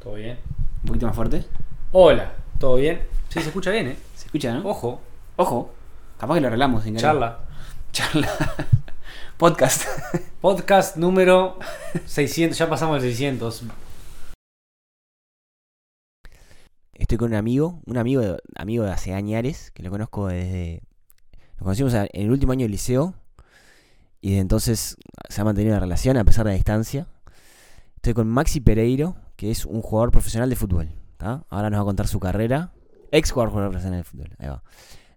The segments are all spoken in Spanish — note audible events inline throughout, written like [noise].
¿Todo bien? Un poquito más fuerte. Hola, ¿todo bien? Sí, se escucha bien, ¿eh? ¿Se escucha, no? Ojo, Ojo. Capaz que lo arreglamos sin charla. Charla. [laughs] Podcast. [laughs] Podcast número 600, ya pasamos el 600. Estoy con un amigo, un amigo de, amigo de hace añares, que lo conozco desde... Nos conocimos en el último año del liceo y desde entonces se ha mantenido una relación a pesar de la distancia. Estoy con Maxi Pereiro, que es un jugador profesional de fútbol. ¿tá? Ahora nos va a contar su carrera. Ex jugador profesional de fútbol. Ahí va.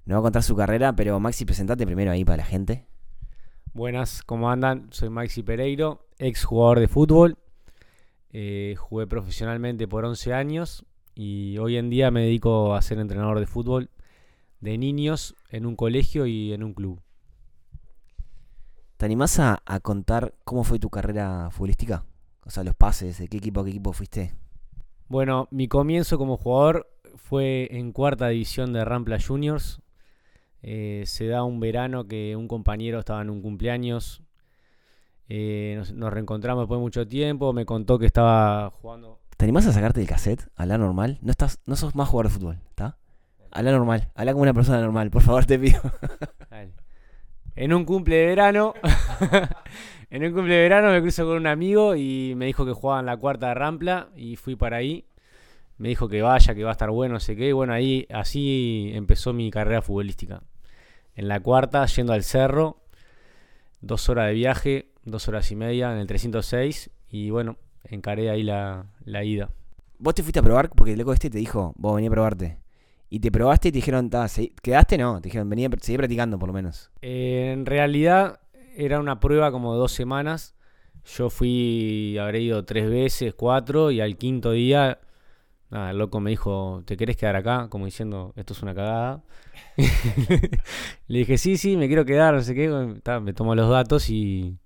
Nos va a contar su carrera, pero Maxi, presentate primero ahí para la gente. Buenas, ¿cómo andan? Soy Maxi Pereiro, ex jugador de fútbol. Eh, jugué profesionalmente por 11 años y hoy en día me dedico a ser entrenador de fútbol de niños en un colegio y en un club. ¿Te animás a, a contar cómo fue tu carrera futbolística? O sea, los pases, de qué equipo a qué equipo fuiste. Bueno, mi comienzo como jugador fue en cuarta división de Rampla Juniors. Eh, se da un verano que un compañero estaba en un cumpleaños. Eh, nos, nos reencontramos después de mucho tiempo. Me contó que estaba jugando. ¿Te animás a sacarte el cassette? Habla normal. No estás, no sos más jugador de fútbol, ¿está? Habla normal, habla como una persona normal, por favor te pido. En un cumple de verano. [laughs] en un cumple de verano me cruzo con un amigo y me dijo que jugaba en la cuarta de Rampla y fui para ahí. Me dijo que vaya, que va a estar bueno, no sé qué. Y bueno, ahí así empezó mi carrera futbolística. En la cuarta, yendo al cerro, dos horas de viaje, dos horas y media en el 306. Y bueno, encaré ahí la, la ida. Vos te fuiste a probar porque el loco este te dijo, vos vení a probarte. Y te probaste y te dijeron, "Ta, segui- ¿quedaste? No, te dijeron, vení a, seguí practicando por lo menos. Eh, en realidad era una prueba como dos semanas. Yo fui, habré ido tres veces, cuatro, y al quinto día, nada, el loco me dijo, ¿te querés quedar acá? Como diciendo, esto es una cagada. [laughs] Le dije, sí, sí, me quiero quedar, no sé qué. Me tomó los datos y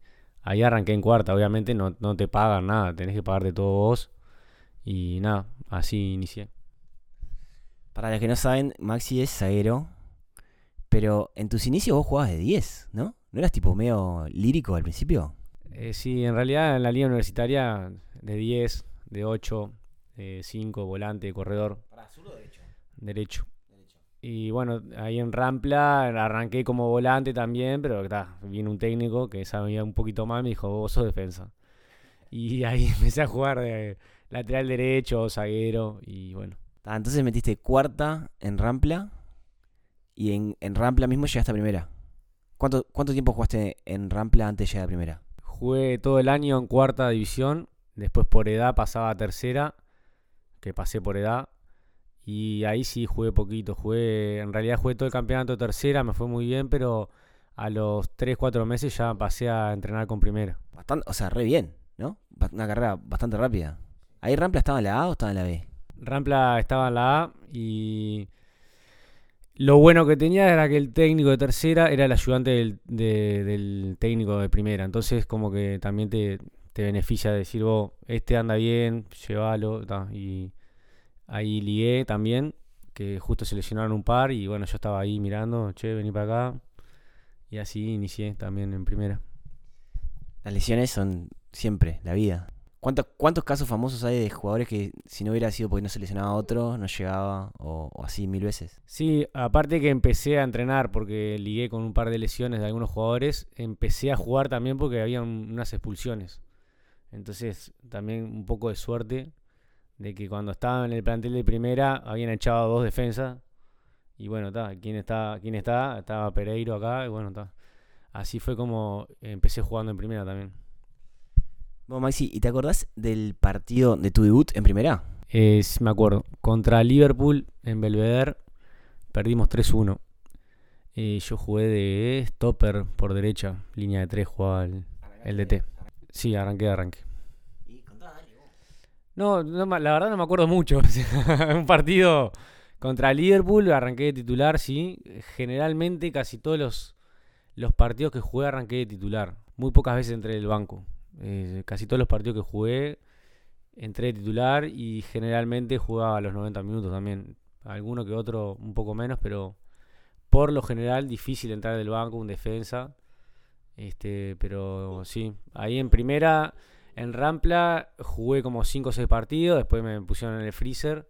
ahí arranqué en cuarta. Obviamente no, no te pagan nada, tenés que pagarte todo vos. Y nada, así inicié. Para los que no saben, Maxi es zaguero. Pero en tus inicios vos jugabas de 10, ¿no? ¿No eras tipo medio lírico al principio? Eh, sí, en realidad en la liga universitaria de 10, de 8, de 5, volante, corredor, derecho. Y bueno, ahí en Rampla arranqué como volante también, pero ta, vino un técnico que sabía un poquito más, me dijo, vos sos defensa. Y [laughs] ahí empecé a jugar de lateral derecho, zaguero, y bueno. Ah, entonces metiste cuarta en Rampla y en, en Rampla mismo llegaste a primera. ¿Cuánto, ¿Cuánto tiempo jugaste en Rampla antes de llegar a primera? Jugué todo el año en cuarta división, después por edad pasaba a tercera, que pasé por edad, y ahí sí jugué poquito, jugué, en realidad jugué todo el campeonato de tercera, me fue muy bien, pero a los 3, 4 meses ya pasé a entrenar con primera. Bastante, o sea, re bien, ¿no? Una carrera bastante rápida. ¿Ahí Rampla estaba en la A o estaba en la B? Rampla estaba en la A y lo bueno que tenía era que el técnico de tercera era el ayudante del, de- del técnico de primera. Entonces como que también te, te beneficia decir, vos, este anda bien, llévalo. Y ahí ligué también, que justo se lesionaron un par y bueno, yo estaba ahí mirando, che, vení para acá. Y así inicié también en primera. Las lesiones son siempre la vida. ¿Cuántos, ¿Cuántos casos famosos hay de jugadores que si no hubiera sido porque no se lesionaba a otro, no llegaba o, así mil veces? Sí, aparte que empecé a entrenar porque ligué con un par de lesiones de algunos jugadores, empecé a jugar también porque había un- unas expulsiones. Entonces, también un poco de suerte de que cuando estaba en el plantel de primera habían echado dos defensas. Y bueno, está, ¿quién está? ¿Quién está? Estaba Pereiro acá y bueno, está. Así fue como empecé jugando en primera también. Bueno, Maxi, ¿y te acordás del partido de tu debut en primera? Sí me acuerdo, contra Liverpool en Belvedere perdimos 3-1. Eh, yo jugué de stopper por derecha, línea de 3 jugaba el, el DT. Sí, arranqué, arranqué. No, no me- la verdad no me acuerdo mucho. [laughs] un partido contra Liverpool, arranqué de titular, sí. Generalmente casi todos los, los partidos que jugué arranqué de titular. Muy pocas veces entré del banco. Eh, casi todos los partidos que jugué entré de titular y generalmente jugaba a los 90 minutos también. Alguno que otro un poco menos, pero por lo general difícil entrar del banco, un defensa. Este, pero sí, ahí en primera, En Rampla jugué como 5 o 6 partidos, después me pusieron en el freezer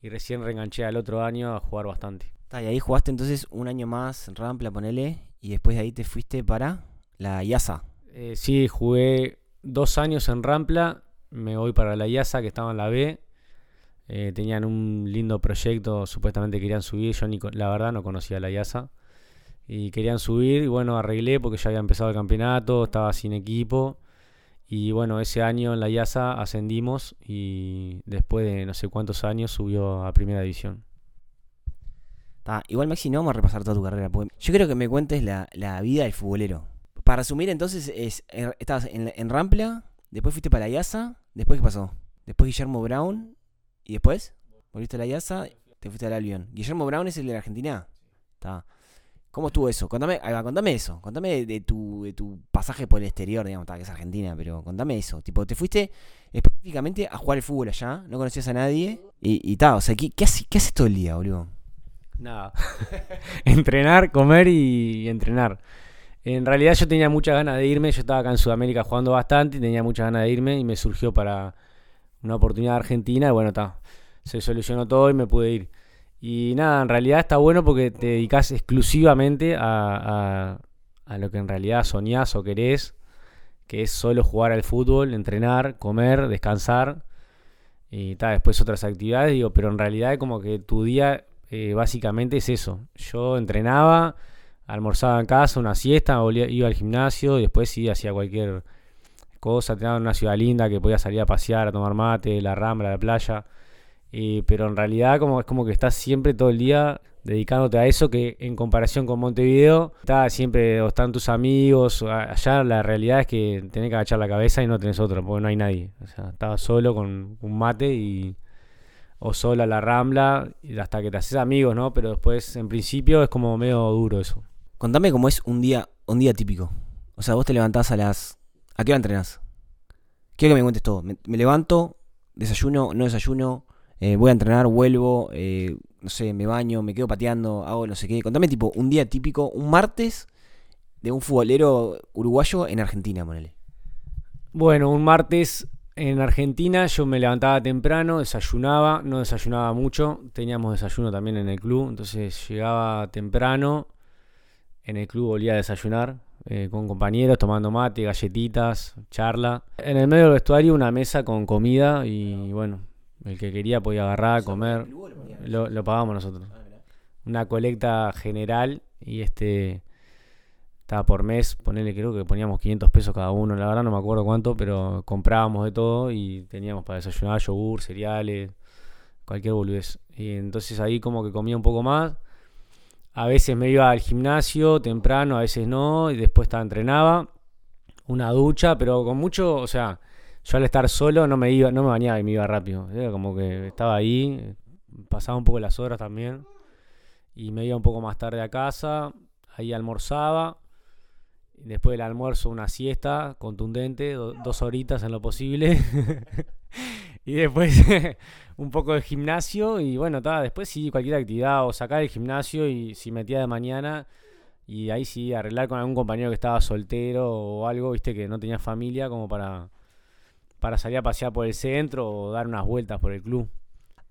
y recién reenganché al otro año a jugar bastante. Ta, y ahí jugaste entonces un año más en Rampla, ponele, y después de ahí te fuiste para la IASA. Eh, sí, jugué dos años en Rampla, me voy para la IASA que estaba en la B. Eh, tenían un lindo proyecto, supuestamente querían subir, yo ni, la verdad no conocía la IASA. Y querían subir y bueno, arreglé porque ya había empezado el campeonato, estaba sin equipo. Y bueno, ese año en la IASA ascendimos y después de no sé cuántos años subió a primera división. Igual Maxi, no vamos a repasar toda tu carrera. yo creo que me cuentes la vida del futbolero. Para resumir, entonces, es, er- estabas en, en Rampla, después fuiste para la IASA, después ¿qué pasó? Después Guillermo Brown, y después volviste a la IASA, te fuiste al Albion. Guillermo Brown es el de la Argentina. ¿Cómo estuvo eso? Contame, contame eso. Contame de, de tu, de tu pasaje por el exterior, digamos, que es Argentina, pero contame eso. Tipo, te fuiste específicamente a jugar al fútbol allá, no conocías a nadie, y, y ta, o sea, ¿qué, qué, haces, ¿qué haces todo el día, boludo? Nada. [laughs] entrenar, comer y entrenar. En realidad yo tenía muchas ganas de irme, yo estaba acá en Sudamérica jugando bastante y tenía muchas ganas de irme y me surgió para una oportunidad Argentina y bueno, está. Se solucionó todo y me pude ir. Y nada, en realidad está bueno porque te dedicas exclusivamente a, a- a lo que en realidad soñás o querés, que es solo jugar al fútbol, entrenar, comer, descansar y tal, después otras actividades, digo, pero en realidad es como que tu día eh, básicamente es eso. Yo entrenaba, almorzaba en casa, una siesta, volvía- iba al gimnasio y después sí hacía cualquier cosa. Tenía una ciudad linda que podía salir a pasear, a tomar mate, la rambla, la playa. Pero en realidad como, es como que estás siempre todo el día dedicándote a eso que en comparación con Montevideo, está siempre o están tus amigos, allá la realidad es que tenés que agachar la cabeza y no tenés otra, porque no hay nadie. O sea, estabas solo con un mate y o solo a la rambla hasta que te haces amigos, ¿no? Pero después en principio es como medio duro eso. Contame cómo es un día, un día típico. O sea, vos te levantás a las. ¿A qué hora entrenás? Quiero que me cuentes todo. Me, levanto, desayuno, no desayuno, eh, voy a entrenar, vuelvo, eh, no sé, me baño, me quedo pateando, hago no sé qué. Contame, tipo, un día típico, un martes de un futbolero uruguayo en Argentina, ponele. Bueno, un martes en Argentina yo me levantaba temprano, desayunaba, no desayunaba mucho, teníamos desayuno también en el club, entonces llegaba temprano, en el club volvía a desayunar eh, con compañeros, tomando mate, galletitas, charla. En el medio del vestuario una mesa con comida y bueno, el que quería podía agarrar, comer, lo, lo pagábamos nosotros. Una colecta general y este estaba por mes, ponele, creo que poníamos 500 pesos cada uno, la verdad no me acuerdo cuánto, pero comprábamos de todo y teníamos para desayunar yogur, cereales, cualquier boludez. Y entonces ahí como que comía un poco más. A veces me iba al gimnasio temprano, a veces no, y después entrenaba. Una ducha, pero con mucho, o sea, yo al estar solo no me iba, no me bañaba y me iba rápido. Era como que estaba ahí, pasaba un poco las horas también. Y me iba un poco más tarde a casa, ahí almorzaba. Después del almuerzo una siesta contundente, do- dos horitas en lo posible. [laughs] y después [laughs] un poco de gimnasio y bueno, ta, después sí, cualquier actividad o sacar el gimnasio y si metía de mañana y ahí sí arreglar con algún compañero que estaba soltero o algo, viste, que no tenía familia como para, para salir a pasear por el centro o dar unas vueltas por el club.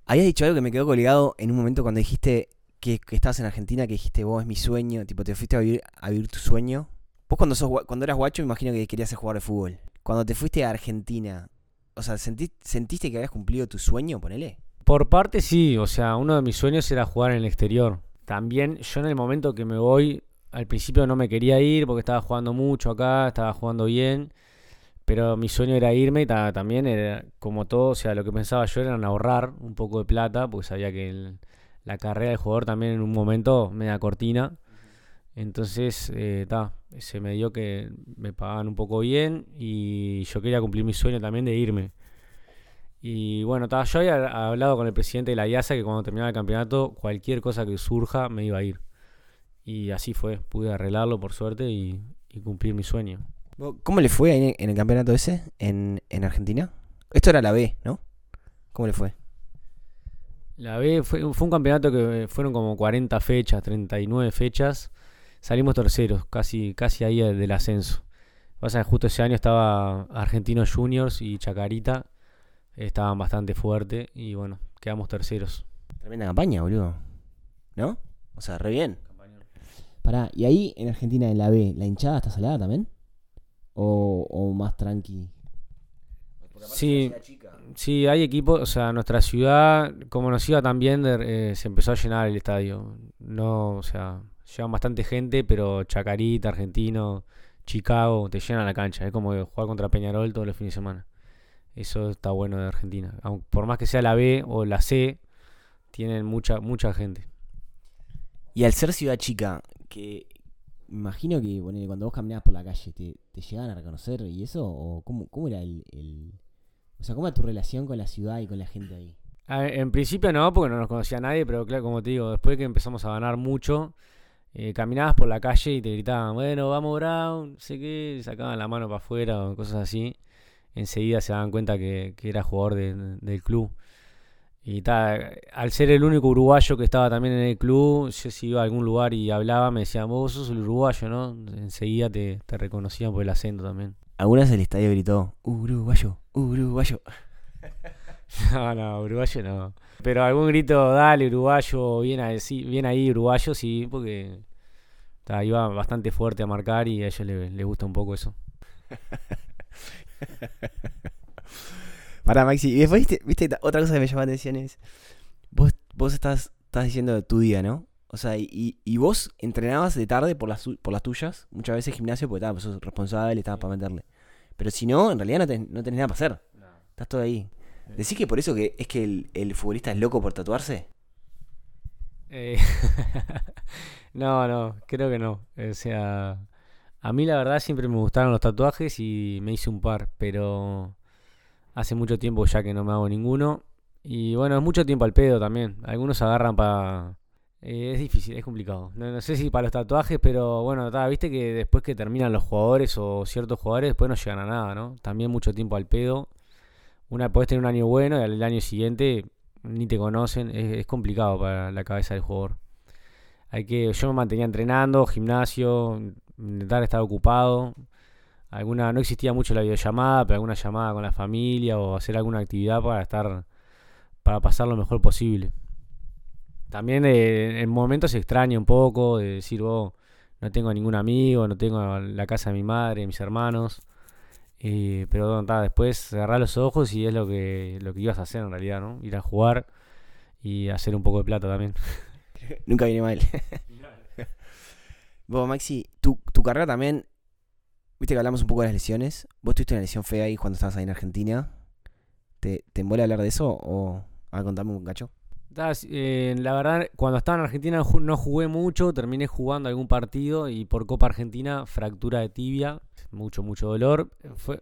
Habías dicho algo que me quedó colgado en un momento cuando dijiste que, que estabas en Argentina, que dijiste vos es mi sueño, tipo te fuiste a vivir, a vivir tu sueño. Vos cuando, sos, cuando eras guacho me imagino que querías ser jugador de fútbol. Cuando te fuiste a Argentina, o sea, ¿sentí- ¿sentiste que habías cumplido tu sueño, ponele? Por parte sí, o sea, uno de mis sueños era jugar en el exterior. También yo en el momento que me voy, al principio no me quería ir porque estaba jugando mucho acá, estaba jugando bien, pero mi sueño era irme y ta- también era como todo, o sea, lo que pensaba yo era ahorrar un poco de plata, porque sabía que la carrera de jugador también en un momento media cortina. Entonces, eh, ta, se me dio que me pagaban un poco bien y yo quería cumplir mi sueño también de irme. Y bueno, ta, yo había hablado con el presidente de la IASA que cuando terminaba el campeonato, cualquier cosa que surja me iba a ir. Y así fue, pude arreglarlo por suerte y, y cumplir mi sueño. ¿Vos- ¿Cómo le fue ahí en, en el campeonato ese, en, en Argentina? Esto era la B, ¿no? ¿Cómo le fue? La B fue, fue un campeonato que fueron como 40 fechas, 39 fechas. Salimos terceros, casi, casi ahí del ascenso. Pasa que justo ese año estaba Argentinos Juniors y Chacarita. Estaban bastante fuertes y bueno, quedamos terceros. Tremenda campaña, boludo. ¿No? O sea, re bien. Pará, ¿y ahí en Argentina, en la B, la hinchada está salada también? ¿O, o más tranqui? Sí, sí, hay equipos, o sea, nuestra ciudad, como nos iba también, eh, se empezó a llenar el estadio. No, o sea, llevan bastante gente, pero Chacarita, Argentino, Chicago, te llenan la cancha. Es como jugar contra Peñarol todos los fines de semana. Eso está bueno de Argentina. Aunque, por más que sea la B o la C, tienen mucha, mucha gente. Y al ser ciudad chica, que imagino que bueno, cuando vos caminabas por la calle, ¿te, te llegaban a reconocer y eso? ¿O cómo, cómo era el, el, O sea, ¿cómo era tu relación con la ciudad y con la gente ahí? en principio no, porque no nos conocía nadie, pero claro, como te digo, después que empezamos a ganar mucho, eh, caminabas por la calle y te gritaban, bueno, vamos Brown, sé qué, sacaban la mano para afuera o cosas así. Enseguida se daban cuenta que, que era jugador del club. Y tal, al ser el único uruguayo que estaba también en el club, yo si iba a algún lugar y hablaba, me decían, vos sos el uruguayo, ¿no? Enseguida te, te reconocían por el acento también. ¿Alguna vez el estadio gritó, uruguayo, uruguayo? [laughs] no, no, uruguayo no. Pero algún grito, dale, uruguayo, bien ahí, bien ahí uruguayo, sí, porque iba bastante fuerte a marcar y a ellos les, les gusta un poco eso. [laughs] Para Maxi, y después viste, otra cosa que me llama la atención es, vos, vos estás, estás diciendo tu día, ¿no? O sea, y, y vos entrenabas de tarde por las, por las tuyas, muchas veces gimnasio porque estabas sos responsable, estabas para meterle. Pero si no, en realidad no, no tenés nada para hacer. Estás todo ahí. ¿Decís que por eso que es que el, el futbolista es loco por tatuarse? Eh, [laughs] no, no, creo que no. O sea, a mí la verdad siempre me gustaron los tatuajes y me hice un par, pero Hace mucho tiempo ya que no me hago ninguno. Y bueno, es mucho tiempo al pedo también. Algunos agarran para... Eh, es difícil, es complicado. No, sé si para los tatuajes, pero bueno, viste que después que terminan los jugadores o ciertos jugadores, después no llegan a nada, ¿no? También mucho tiempo al pedo. Una, podés tener un año bueno y al año siguiente ni te conocen. Es, complicado para la cabeza del jugador. Hay que, yo me mantenía entrenando, gimnasio, intentar estar ocupado alguna no existía mucho la videollamada, pero alguna llamada con la familia o hacer alguna actividad para estar para pasar lo mejor posible. También eh, en momentos se extraña un poco de decir, oh, no tengo ningún amigo, no tengo la casa de mi madre, mis hermanos. Eh, pero después cerrar los ojos y es lo que, lo que ibas a hacer en realidad, ¿no? Ir a jugar y hacer un poco de plata también. [laughs] Nunca viene mal. [laughs] Vos, Maxi, tu, tu carrera también Viste que hablamos un poco de las lesiones. ¿Vos tuviste una lesión fea ahí cuando estabas ahí en Argentina? ¿Te, te a hablar de eso o a contarme un cacho? Eh, la verdad, cuando estaba en Argentina no jugué mucho, terminé jugando algún partido y por Copa Argentina, fractura de tibia, mucho, mucho dolor. Fue,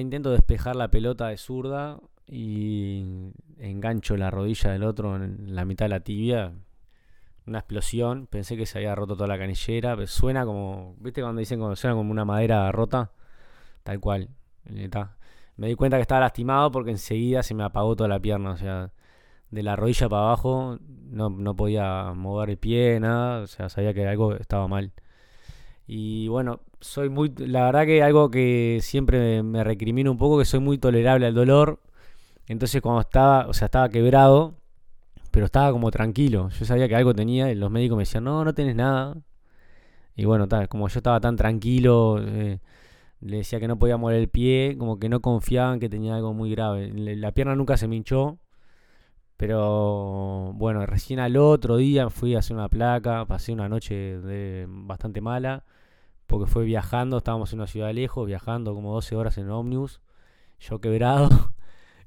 intento despejar la pelota de zurda y engancho la rodilla del otro en la mitad de la tibia, una explosión. Pensé que se había roto toda la canillera. Suena como. ¿Viste cuando dicen que suena como una madera rota? Tal cual. Me di cuenta que estaba lastimado porque enseguida se me apagó toda la pierna. O sea, de la rodilla para abajo no, no podía mover el pie, nada. O sea, sabía que algo estaba mal. Y bueno, soy muy. La verdad que algo que siempre me recrimino un poco, que soy muy tolerable al dolor. Entonces cuando estaba, o sea, estaba quebrado, pero estaba como tranquilo. Yo sabía que algo tenía y los médicos me decían, no, no tenés nada. Y bueno, tal, como yo estaba tan tranquilo, eh, le decía que no podía mover el pie, como que no confiaban que tenía algo muy grave. La pierna nunca se me hinchó, pero bueno, recién al otro día fui a hacer una placa, pasé una noche bastante mala, porque fue viajando, estábamos en una ciudad lejos, viajando como 12 horas en ómnibus, yo quebrado. [laughs]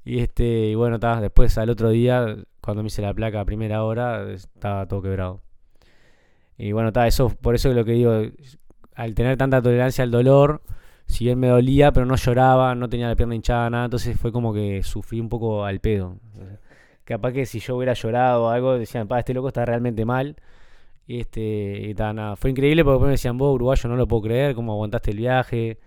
Y este, y bueno, estaba después al otro día cuando me hice la placa a primera hora, estaba todo quebrado. Y bueno, está eso, por eso es lo que digo, al tener tanta tolerancia al dolor, si bien me dolía, pero no lloraba, no tenía la pierna hinchada, nada, entonces fue como que sufrí un poco al pedo. Capaz que si yo hubiera llorado o algo, decían, este loco está realmente mal. Y este, y nada, fue increíble porque me decían, vos, uruguayo, no lo puedo creer, cómo aguantaste el viaje.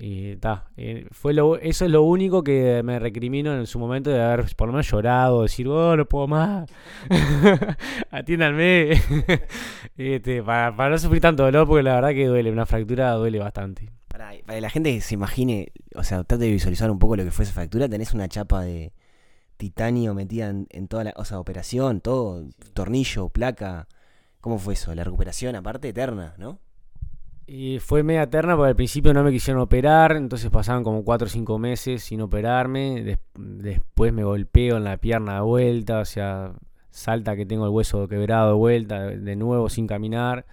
Y ta, eh, fue lo, eso es lo único que me recrimino en su momento de haber por lo menos llorado, decir, oh, no puedo más, [laughs] atiéndanme, [laughs] este, para, para no sufrir tanto dolor, porque la verdad que duele, una fractura duele bastante. Para, para que la gente que se imagine, o sea, trate de visualizar un poco lo que fue esa fractura, tenés una chapa de titanio metida en, en toda la, o sea, operación, todo, tornillo, placa. ¿Cómo fue eso? La recuperación aparte eterna, ¿no? Y fue media eterna porque al principio no me quisieron operar, entonces pasaban como 4 o 5 meses sin operarme. Des- después me golpeo en la pierna de vuelta, o sea, salta que tengo el hueso quebrado de vuelta, de, de nuevo sin caminar.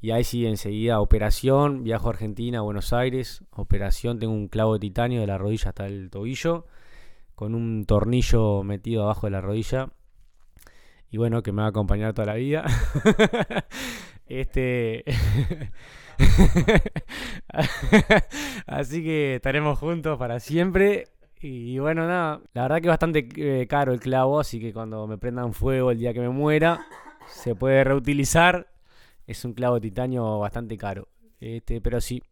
Y ahí sí, enseguida operación, viajo a Argentina, a Buenos Aires, operación, tengo un clavo de titanio de la rodilla hasta el tobillo, con un tornillo metido abajo de la rodilla. Y bueno, que me va a acompañar toda la vida. [laughs] este. [laughs] Así que estaremos juntos para siempre. Y bueno, nada, la verdad que es bastante eh, caro el clavo, así que cuando me prendan fuego el día que me muera, se puede reutilizar. Es un clavo de titanio bastante caro. Este, pero sí,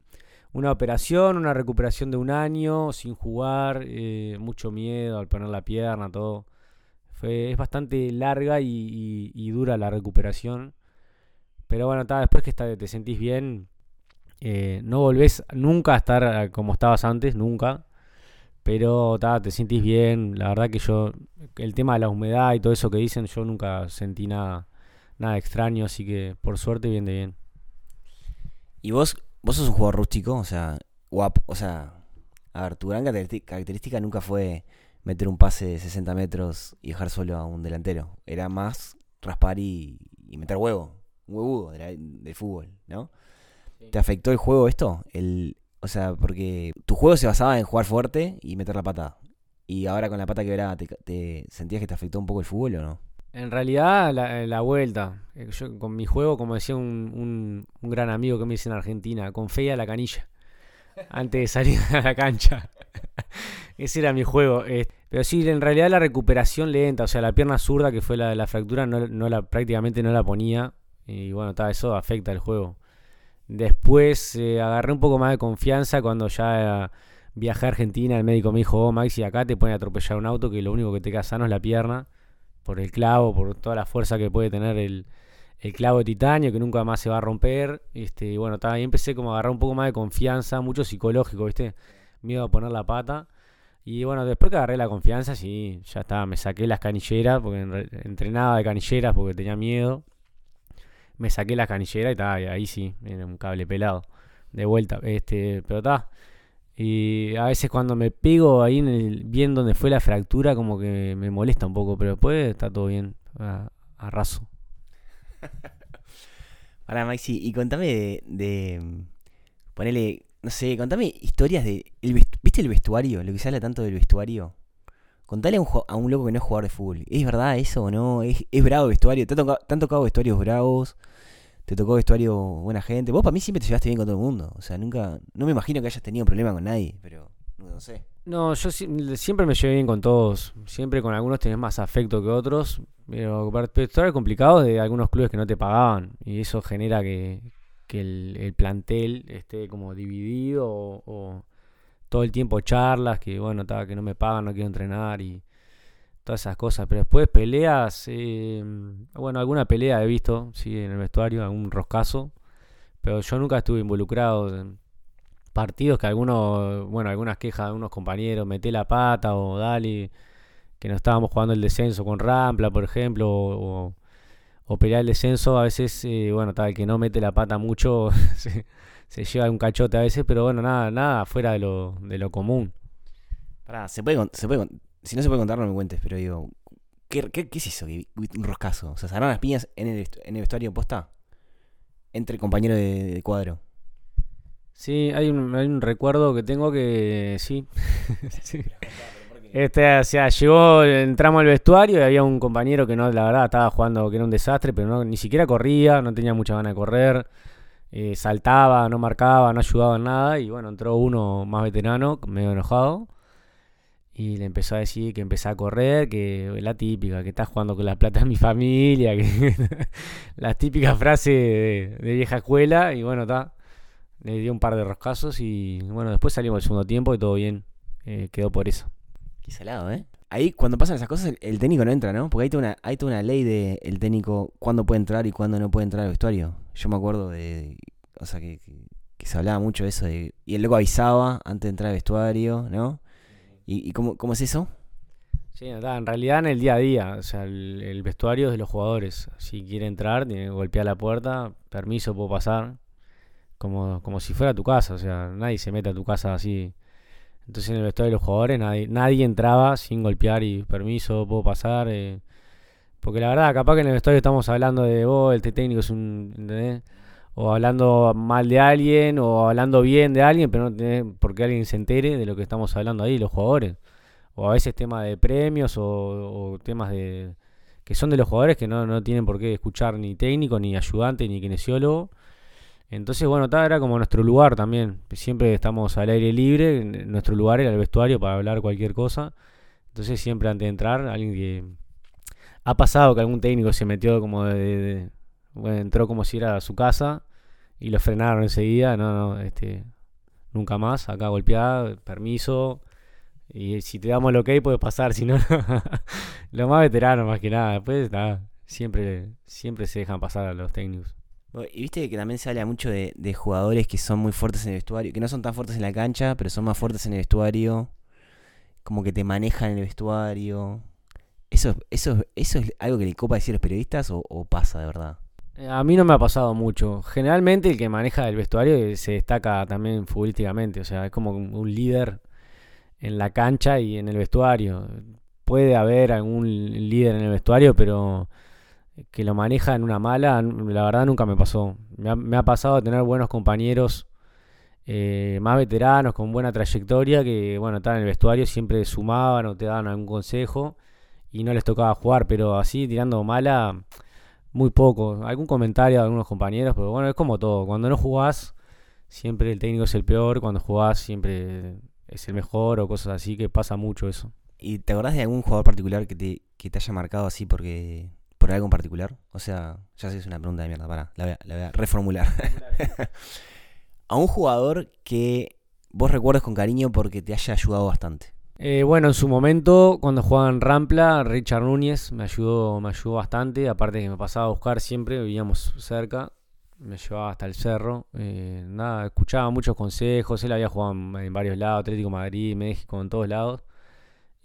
una operación, una recuperación de un año sin jugar, eh, mucho miedo al poner la pierna, todo. Es bastante larga y, dura la recuperación. Pero bueno, después que te sentís bien, eh, no volvés nunca a estar eh, como estabas antes, nunca. Pero te sentís bien. La verdad que yo, el tema de la humedad y todo eso que dicen, yo nunca sentí nada, nada extraño. Así que por suerte, bien de bien. Y vos, vos sos un jugador rústico, o sea, guapo, o sea, a ver, tu gran característica nunca fue meter un pase de 60 metros y dejar solo a un delantero. Era más raspar y, y meter huevo, un huevudo de del fútbol, ¿no? ¿Te afectó el juego esto? El, o sea, porque tu juego se basaba en jugar fuerte y meter la pata. Y ahora con la pata quebrada, ¿te, te sentías que te afectó un poco el fútbol o no? En realidad, la, la vuelta. Eh, Yo con mi juego, como decía un, un- un gran amigo que me dice en Argentina, con fe a la canilla. Antes de salir [laughs] a la cancha. Ese era mi juego. eh. Pero sí, en realidad la recuperación lenta, o sea, la pierna zurda que fue la de la fractura, no, la, prácticamente no la ponía. Y bueno, ta, eso afecta el juego. Después eh, agarré un poco más de confianza cuando ya eh, viajé a Argentina. El médico me dijo, oh Maxi, acá te pueden atropellar un auto que lo único que te queda sano es la pierna por el clavo, por toda la fuerza que puede tener el, el clavo de titanio, que nunca más se va a romper. Este, bueno, ta, ahí empecé como a agarrar un poco más de confianza, mucho psicológico, ¿viste? Miedo a poner la pata. Y bueno, después que agarré la confianza, sí, ya está, me saqué las canilleras, porque en re- entrenaba de canilleras porque tenía miedo. Me saqué las canilleras y, y ahí sí, era un cable pelado, de vuelta. Este, pero está. Y a veces cuando me pego ahí en el, bien donde fue la fractura, como que me molesta un poco, pero después está todo bien, a raso. [laughs] Ahora, Maxi, y contame de, de, mm, Ponele, no sé, contame historias de. El ¿Viste el vestuario? Lo que se habla tanto del vestuario. Contale a un, a un loco que no es jugador de fútbol. ¿Es verdad eso o no? ¿Es, es bravo el vestuario? ¿Te, ha tocado- te han tocado vestuarios bravos? ¿Te tocó vestuario buena gente? Vos para mí siempre te llevaste bien con todo el mundo. O sea, nunca. No me imagino que hayas tenido problema con nadie, pero. No yo si- siempre me llevé bien con todos. Siempre con algunos tenés más afecto que otros. Pero pero complicado de algunos clubes que no te pagaban. Y eso genera que, que el, el plantel esté como dividido o, todo el tiempo charlas, que bueno, ta, que no me pagan, no quiero entrenar y todas esas cosas. Pero después peleas, eh, bueno, alguna pelea he visto, sí, en el vestuario, algún roscazo. Pero yo nunca estuve involucrado en partidos que algunos, bueno, algunas quejas de algunos compañeros, meté la pata o dale, que no estábamos jugando el descenso con Rampla, por ejemplo, o, o- pelear el descenso, a veces, eh, bueno, tal, que no mete la pata mucho [laughs] se, lleva un cachote a veces, pero bueno, nada, nada fuera de lo, de lo común. Pará, se puede, se puede Si no se puede contar, no me cuentes, pero digo. ¿Qué, qué, qué es eso? Un roscazo. O sea, ¿se agarraron las piñas en el, en el vestuario posta? Entre compañeros de, de cuadro. Sí, hay un, hay un recuerdo que tengo que sí. [laughs] Sí. Este, o sea, llegó, entramos al vestuario y había un compañero que no, la verdad, estaba jugando, que era un desastre, pero no, ni siquiera corría, no tenía mucha ganas de correr, eh, saltaba, no marcaba, no ayudaba en nada, y bueno, entró uno más veterano, medio enojado, y le empezó a decir que empezaba a correr, que la típica, que está jugando con la plata de mi familia, que [laughs] las típicas frases de, de vieja escuela, y bueno, está. Le dio un par de roscazos y bueno, después salimos el segundo tiempo y todo bien. Eh, quedó por eso. Qué salado, ¿eh? Ahí cuando pasan esas cosas el, técnico no entra, ¿no? Porque hay toda una, hay toda una ley de el técnico cuándo puede entrar y cuándo no puede entrar al vestuario. Yo me acuerdo de, o sea, que, se hablaba mucho de eso. De, y el loco avisaba antes de entrar al vestuario, ¿no? ¿Y, cómo, cómo, es eso? Sí, en realidad en el día a día, o sea, el, vestuario es de los jugadores. Si quiere entrar, tiene que golpear la puerta, permiso, puedo pasar. Como, como si fuera tu casa, o sea, nadie se mete a tu casa así. Entonces en el vestuario de los jugadores nadie, nadie entraba sin golpear y permiso, puedo pasar. Eh, porque la verdad, capaz que en el vestuario estamos hablando de, oh, este técnico es un, ¿entendés? o hablando mal de alguien, o hablando bien de alguien, pero no tiene por qué alguien se entere de lo que estamos hablando ahí, los jugadores. O a veces temas de premios o, temas de que son de los jugadores que no, no, tienen por qué escuchar ni técnico, ni ayudante, ni kinesiólogo. Entonces, bueno, era como nuestro lugar también. Siempre estamos al aire libre, nuestro lugar era el vestuario para hablar cualquier cosa. Entonces, siempre antes de entrar, alguien que... Ha pasado que algún técnico se metió como de bueno, entró como si era a su casa y lo frenaron enseguida. No, no, este, nunca más. Acá golpeada, permiso. Y si te damos el ok, puedes pasar. [laughs] Si no, lo más veterano, más que nada. Después, nada, siempre, siempre se dejan pasar a los técnicos. Y viste que también se habla mucho de, jugadores que son muy fuertes en el vestuario, que no son tan fuertes en la cancha, pero son más fuertes en el vestuario, como que te manejan en el vestuario. ¿Eso, eso, eso es algo que le copa decir a los periodistas o pasa de verdad? Eh, a mí no me ha pasado mucho. Generalmente el que maneja el vestuario se destaca también futbolísticamente, o sea, es como un líder en la cancha y en el vestuario. Puede haber algún líder en el vestuario, pero que lo maneja en una mala, la verdad nunca me pasó. Me ha, pasado tener buenos compañeros eh, más veteranos, con buena trayectoria, que bueno, estaban en el vestuario, siempre sumaban o te daban algún consejo y no les tocaba jugar, pero así tirando mala muy poco. Algún comentario de algunos compañeros, pero bueno, es como todo. Cuando no jugás, siempre el técnico es el peor. Cuando jugás, siempre es el mejor o cosas así, que pasa mucho eso. ¿Y te acordás de algún jugador particular que te, que te haya marcado así porque por algo en particular? O sea, ya sé es una pregunta de mierda, para, la voy a, la voy a reformular. [laughs] a un jugador que vos recuerdes con cariño porque te haya ayudado bastante. Eh, bueno, en su momento, cuando jugaba en Rampla, Richard Núñez me ayudó, me ayudó bastante. Aparte que me pasaba a buscar siempre, vivíamos cerca, me llevaba hasta el cerro. Eh, nada, escuchaba muchos consejos. Él había jugado en, varios lados, Atlético Madrid, México, en todos lados.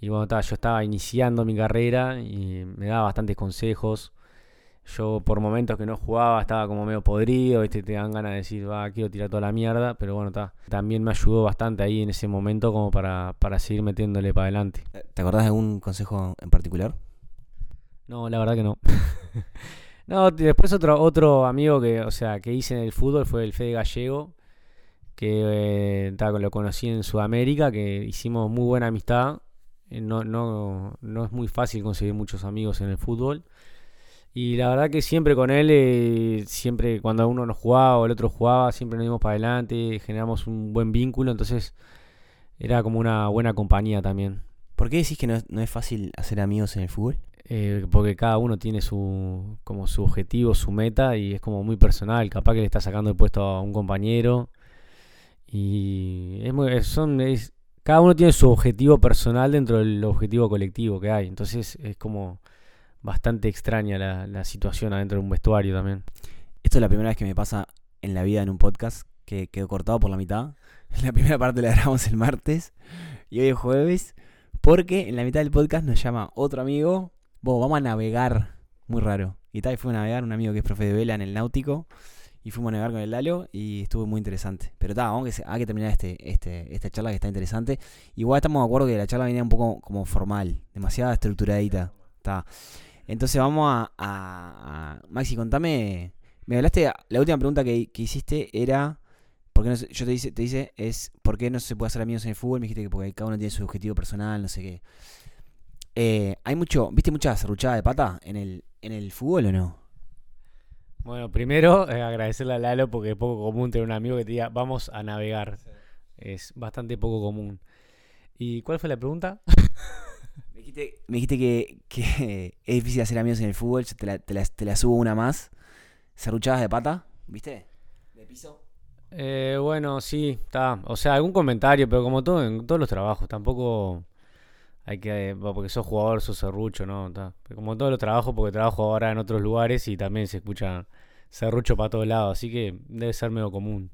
Y bueno, yo estaba iniciando mi carrera y me daba bastantes consejos. Yo por momentos que no jugaba estaba como medio podrido, te dan ganas de decir, va, quiero tirar toda la mierda, pero bueno, está. También me ayudó bastante ahí en ese momento como para, para seguir metiéndole para adelante. ¿Te acordás de algún consejo en particular? No, la verdad que no. [laughs] no, después otro, otro amigo que, o sea, que hice en el fútbol fue el Fede Gallego, que eh, lo conocí en Sudamérica, que hicimos muy buena amistad. Eh, no, no, no es muy fácil conseguir muchos amigos en el fútbol. Y la verdad que siempre con él, eh, siempre cuando uno nos jugaba o el otro jugaba, siempre nos dimos para adelante, generamos un buen vínculo, entonces era como una buena compañía también. ¿Por qué decís que no, es fácil hacer amigos en el fútbol? Eh, porque cada uno tiene su como su objetivo, su meta y es como muy personal. Capaz que le está sacando el puesto a un compañero y es muy, son, es, cada uno tiene su objetivo personal dentro del objetivo colectivo que hay. Entonces es como bastante extraña la, situación adentro de un vestuario también. Esto es la primera vez que me pasa en la vida en un podcast que quedó cortado por la mitad. [laughs] La primera parte la grabamos el martes y hoy es jueves. Porque en la mitad del podcast nos llama otro amigo. vamos a navegar. Muy raro. Y tal, fue a navegar un amigo que es profe de vela en el náutico. Y fuimos a navegar con el Lalo y estuvo muy interesante. Pero está, vamos que hay que terminar este, este, esta charla que está interesante. Igual estamos de acuerdo que la charla venía un poco como formal, demasiada estructuradita. Está. Entonces vamos a, Maxi, contame. Me hablaste, la última pregunta que, hiciste era, ¿por qué no, yo te dice, te dice, es, ¿por qué no se puede hacer amigos en el fútbol? Me dijiste que porque cada uno tiene su objetivo personal, no sé qué. Eh, hay mucho, ¿viste mucha serruchada de pata en el, en el fútbol o no? Bueno, primero eh, agradecerle a Lalo porque es poco común tener un amigo que te diga, vamos a navegar. Es bastante poco común. ¿Y cuál fue la pregunta? [laughs] me dijiste que, es difícil hacer amigos en el fútbol, te la, te la, subo una más. Serruchadas de pata, ¿viste? De piso. Eh, bueno, sí, está. O sea, algún comentario, pero como todo en todos los trabajos, tampoco hay que. Porque sos jugador, sos serrucho, ¿no? Está. Como todos los trabajos, porque trabajo ahora en otros lugares y también se escucha serrucho para todos lados, así que debe ser medio común.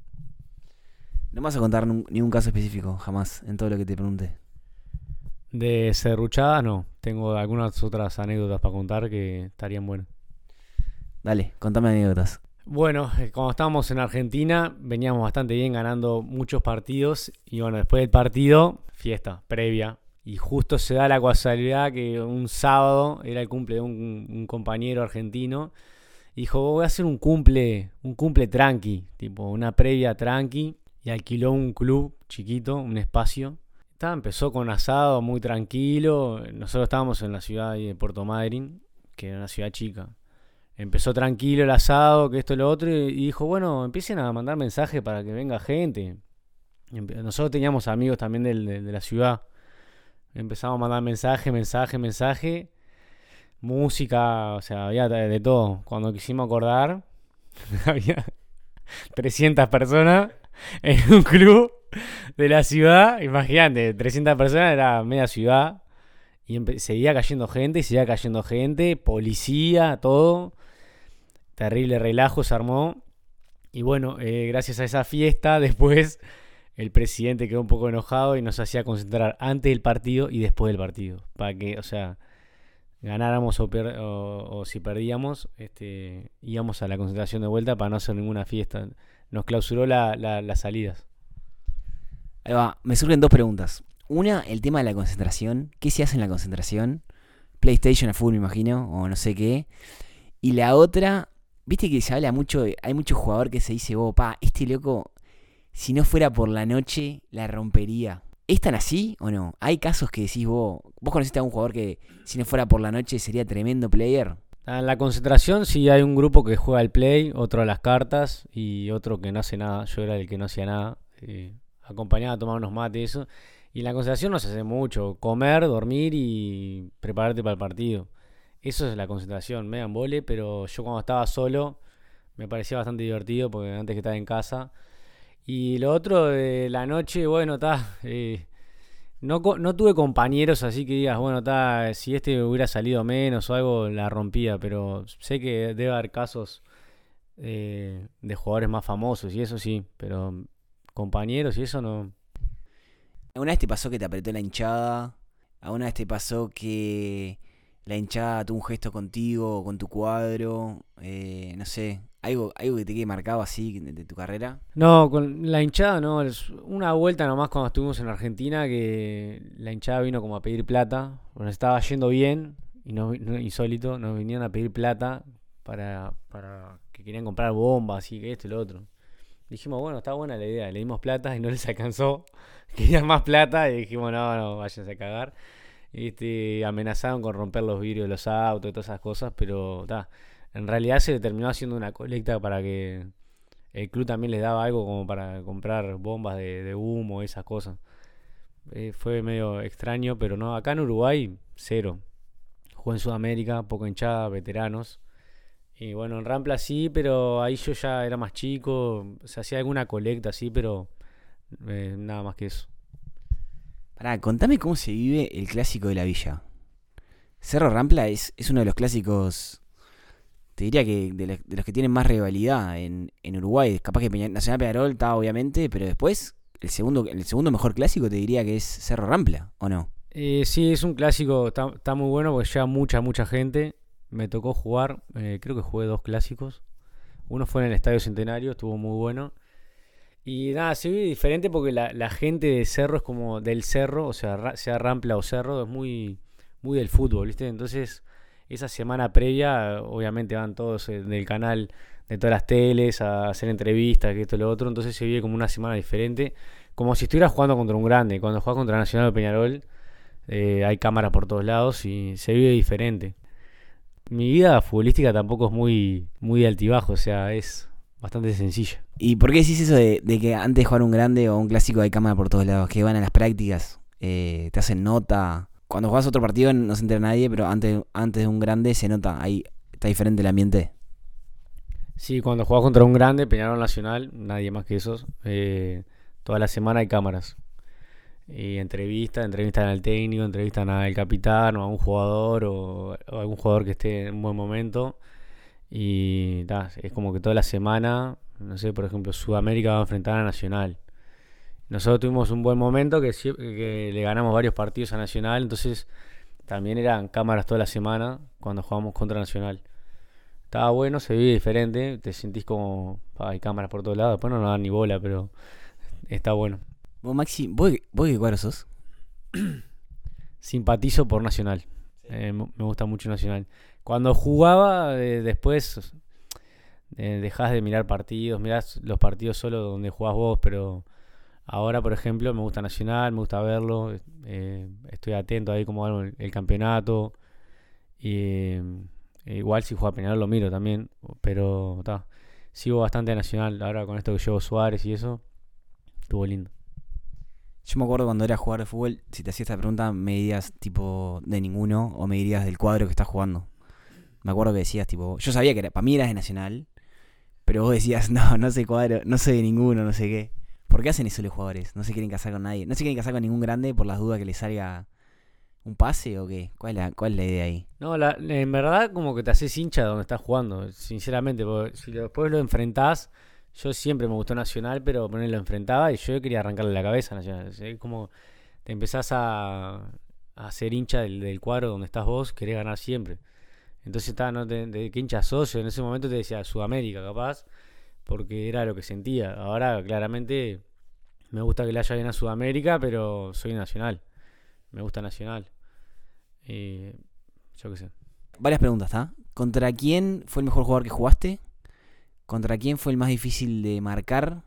No vas a contar ningún caso específico, jamás, en todo lo que te pregunte. De serruchada, no. Tengo algunas otras anécdotas para contar que estarían buenas. Dale, contame anécdotas. Bueno, eh, cuando estábamos en Argentina, veníamos bastante bien ganando muchos partidos. Y bueno, después del partido, fiesta previa. Y justo se da la casualidad que un sábado era el cumple de un, compañero argentino. Dijo, voy a hacer un cumple, un cumple tranqui, tipo una previa tranqui. Y alquiló un club chiquito, un espacio. Estaba, empezó con asado muy tranquilo. Nosotros estábamos en la ciudad de Puerto Madryn, que era una ciudad chica empezó tranquilo el asado, que esto lo otro, y dijo, bueno, empiecen a mandar mensajes para que venga gente. Nosotros teníamos amigos también de, la ciudad. Empezamos a mandar mensaje, mensaje, mensaje. Música, o sea, había de todo. Cuando quisimos acordar, [laughs] había 300 personas en un club de la ciudad. Imagínate, 300 personas era media ciudad. Y seguía cayendo gente, seguía cayendo gente, policía, todo terrible relajo se armó. Y bueno, eh, gracias a esa fiesta, [laughs] después el presidente quedó un poco enojado y nos hacía concentrar antes del partido y después del partido. Para que, o sea, ganáramos o, si perdíamos, este, íbamos a la concentración de vuelta para no hacer ninguna fiesta. Nos clausuró las salidas. Me surgen dos preguntas. Una, el tema de la concentración. ¿Qué se hace en la concentración? PlayStation a full, me imagino, o no sé qué. Y la otra, Viste que se habla mucho, hay mucho jugador que se dice, oh, pa, este loco, si no fuera por la noche, la rompería. ¿Es tan así o no? ¿Hay casos que decís vos, vos conociste a un jugador que si no fuera por la noche sería tremendo player? En la concentración sí hay un grupo que juega el play, otro a las cartas y otro que no hace nada. Yo era el que no hacía nada. Eh, acompañaba a tomar unos mates y eso. Y en la concentración no se hace mucho. Comer, dormir y prepararte para el partido. Eso es la concentración, me vole, pero yo cuando estaba solo me parecía bastante divertido porque antes que estaba en casa. Y lo otro de la noche, bueno, está. Eh, no, no, tuve compañeros así que digas, bueno, está, si este hubiera salido menos o algo, la rompía, pero sé que debe haber casos eh, de jugadores más famosos y eso sí, pero compañeros y eso no. ¿Alguna vez te pasó que te apretó la hinchada? ¿Alguna vez te pasó que la hinchada tuvo un gesto contigo, con tu cuadro, eh, no sé, algo, algo que te quede marcado así de, tu carrera. No, con la hinchada no, es una vuelta nomás cuando estuvimos en Argentina que la hinchada vino como a pedir plata, nos estaba yendo bien y no, insólito, nos vinieron a pedir plata para, para que querían comprar bombas y que esto y lo otro. Dijimos, bueno, está buena la idea, le dimos plata y no [laughs] les alcanzó, querían más plata y dijimos, no, no, váyanse a cagar. Este, amenazaron con romper los vidrios de los autos y todas esas cosas, pero en realidad se terminó haciendo una colecta para que el club también les daba algo como para comprar bombas de, humo, esas cosas. Eh, fue medio extraño, pero no, acá en Uruguay, cero. Jugué en Sudamérica, poco hinchada, veteranos. Y bueno, en Rampla sí, pero ahí yo ya era más chico, se hacía alguna colecta así, pero eh, nada más que eso. Pará, contame cómo se vive el clásico de la villa. Cerro Rampla es, es uno de los clásicos, te diría que de, los que tienen más rivalidad en, Uruguay. Capaz que Nacional Peñarol está obviamente, pero después el segundo, el segundo mejor clásico te diría que es Cerro Rampla, ¿o no? Eh, sí, es un clásico, está, muy bueno porque llega mucha, mucha gente. Me tocó jugar, eh, creo que jugué dos clásicos. Uno fue en el Estadio Centenario, estuvo muy bueno. Y nada, se vive diferente porque la, gente de Cerro es como del Cerro, o sea, sea Rampla o Cerro, es muy, muy del fútbol, ¿viste? Entonces, esa semana previa, obviamente van todos eh, del canal de todas las teles a hacer entrevistas, que esto y lo otro, entonces se vive como una semana diferente, como si estuvieras jugando contra un grande. Cuando juegas contra Nacional de Peñarol, eh, hay cámaras por todos lados y se vive diferente. Mi vida futbolística tampoco es muy, muy de altibajo, o sea, es bastante sencilla. ¿Y por qué decís eso de, que antes de jugar un grande o un clásico hay cámara por todos lados? Que van a las prácticas, eh, te hacen nota. Cuando juegas otro partido no se entera nadie, pero antes, antes de un grande se nota, ahí está diferente el ambiente. Sí, cuando jugás contra un grande, Peñarol Nacional, nadie más que esos, eh, toda la semana hay cámaras. Y entrevistas, entrevistan al técnico, entrevistan al capitán o a un jugador o, o algún jugador que esté en un buen momento. Y es como que toda la semana, no sé, por ejemplo, Sudamérica va a enfrentar a Nacional. Nosotros tuvimos un buen momento que, que le ganamos varios partidos a Nacional, entonces también eran cámaras toda la semana cuando jugábamos contra Nacional. Estaba bueno, se vive diferente, te sentís como hay cámaras por todos lados, después no nos dan ni bola, pero está bueno. Vos, Maxi, ¿vos, vos qué cuadro sos? [clears throat] Simpatizo por Nacional. Eh, me gusta mucho Nacional. Cuando jugaba, eh, después eh, dejás de mirar partidos, mirás los partidos solo donde jugás vos, pero ahora, por ejemplo, me gusta Nacional, me gusta verlo, eh, estoy atento ahí como va el, campeonato. Y eh, igual si juega Peñarol lo miro también, pero ta, sigo bastante a Nacional ahora con esto que llevo Suárez y eso. Estuvo lindo. Yo me acuerdo cuando era jugador de fútbol, si te hacía esta pregunta, me dirías tipo de ninguno o me dirías del cuadro que estás jugando. Me acuerdo que decías tipo, yo sabía que era, para mí eras de Nacional, pero vos decías, [laughs] no, no sé cuadro, no soy de ninguno, no sé qué. ¿Por qué hacen eso los jugadores? No se quieren casar con nadie. No se quieren casar con ningún grande por las dudas que les salga un pase o qué. ¿Cuál es la, cuál la idea ahí? No, la- en verdad como que te haces hincha de donde estás jugando, sinceramente, porque si después lo enfrentás, yo siempre me gustó Nacional, pero ponerlo lo enfrentaba y yo quería arrancarle la cabeza Nacional. Es como te empezás a, a ser hincha del, cuadro donde estás vos, querés ganar siempre. Entonces está, no te, de qué hincha sos, Yo en ese momento te decía Sudamérica capaz, porque era lo que sentía. Ahora claramente me gusta que le haya bien a Sudamérica, pero soy Nacional. Me gusta Nacional. Y yo qué sé. Varias preguntas, ¿está? ¿Contra quién fue el mejor jugador que jugaste? ¿Contra quién fue el más difícil de marcar?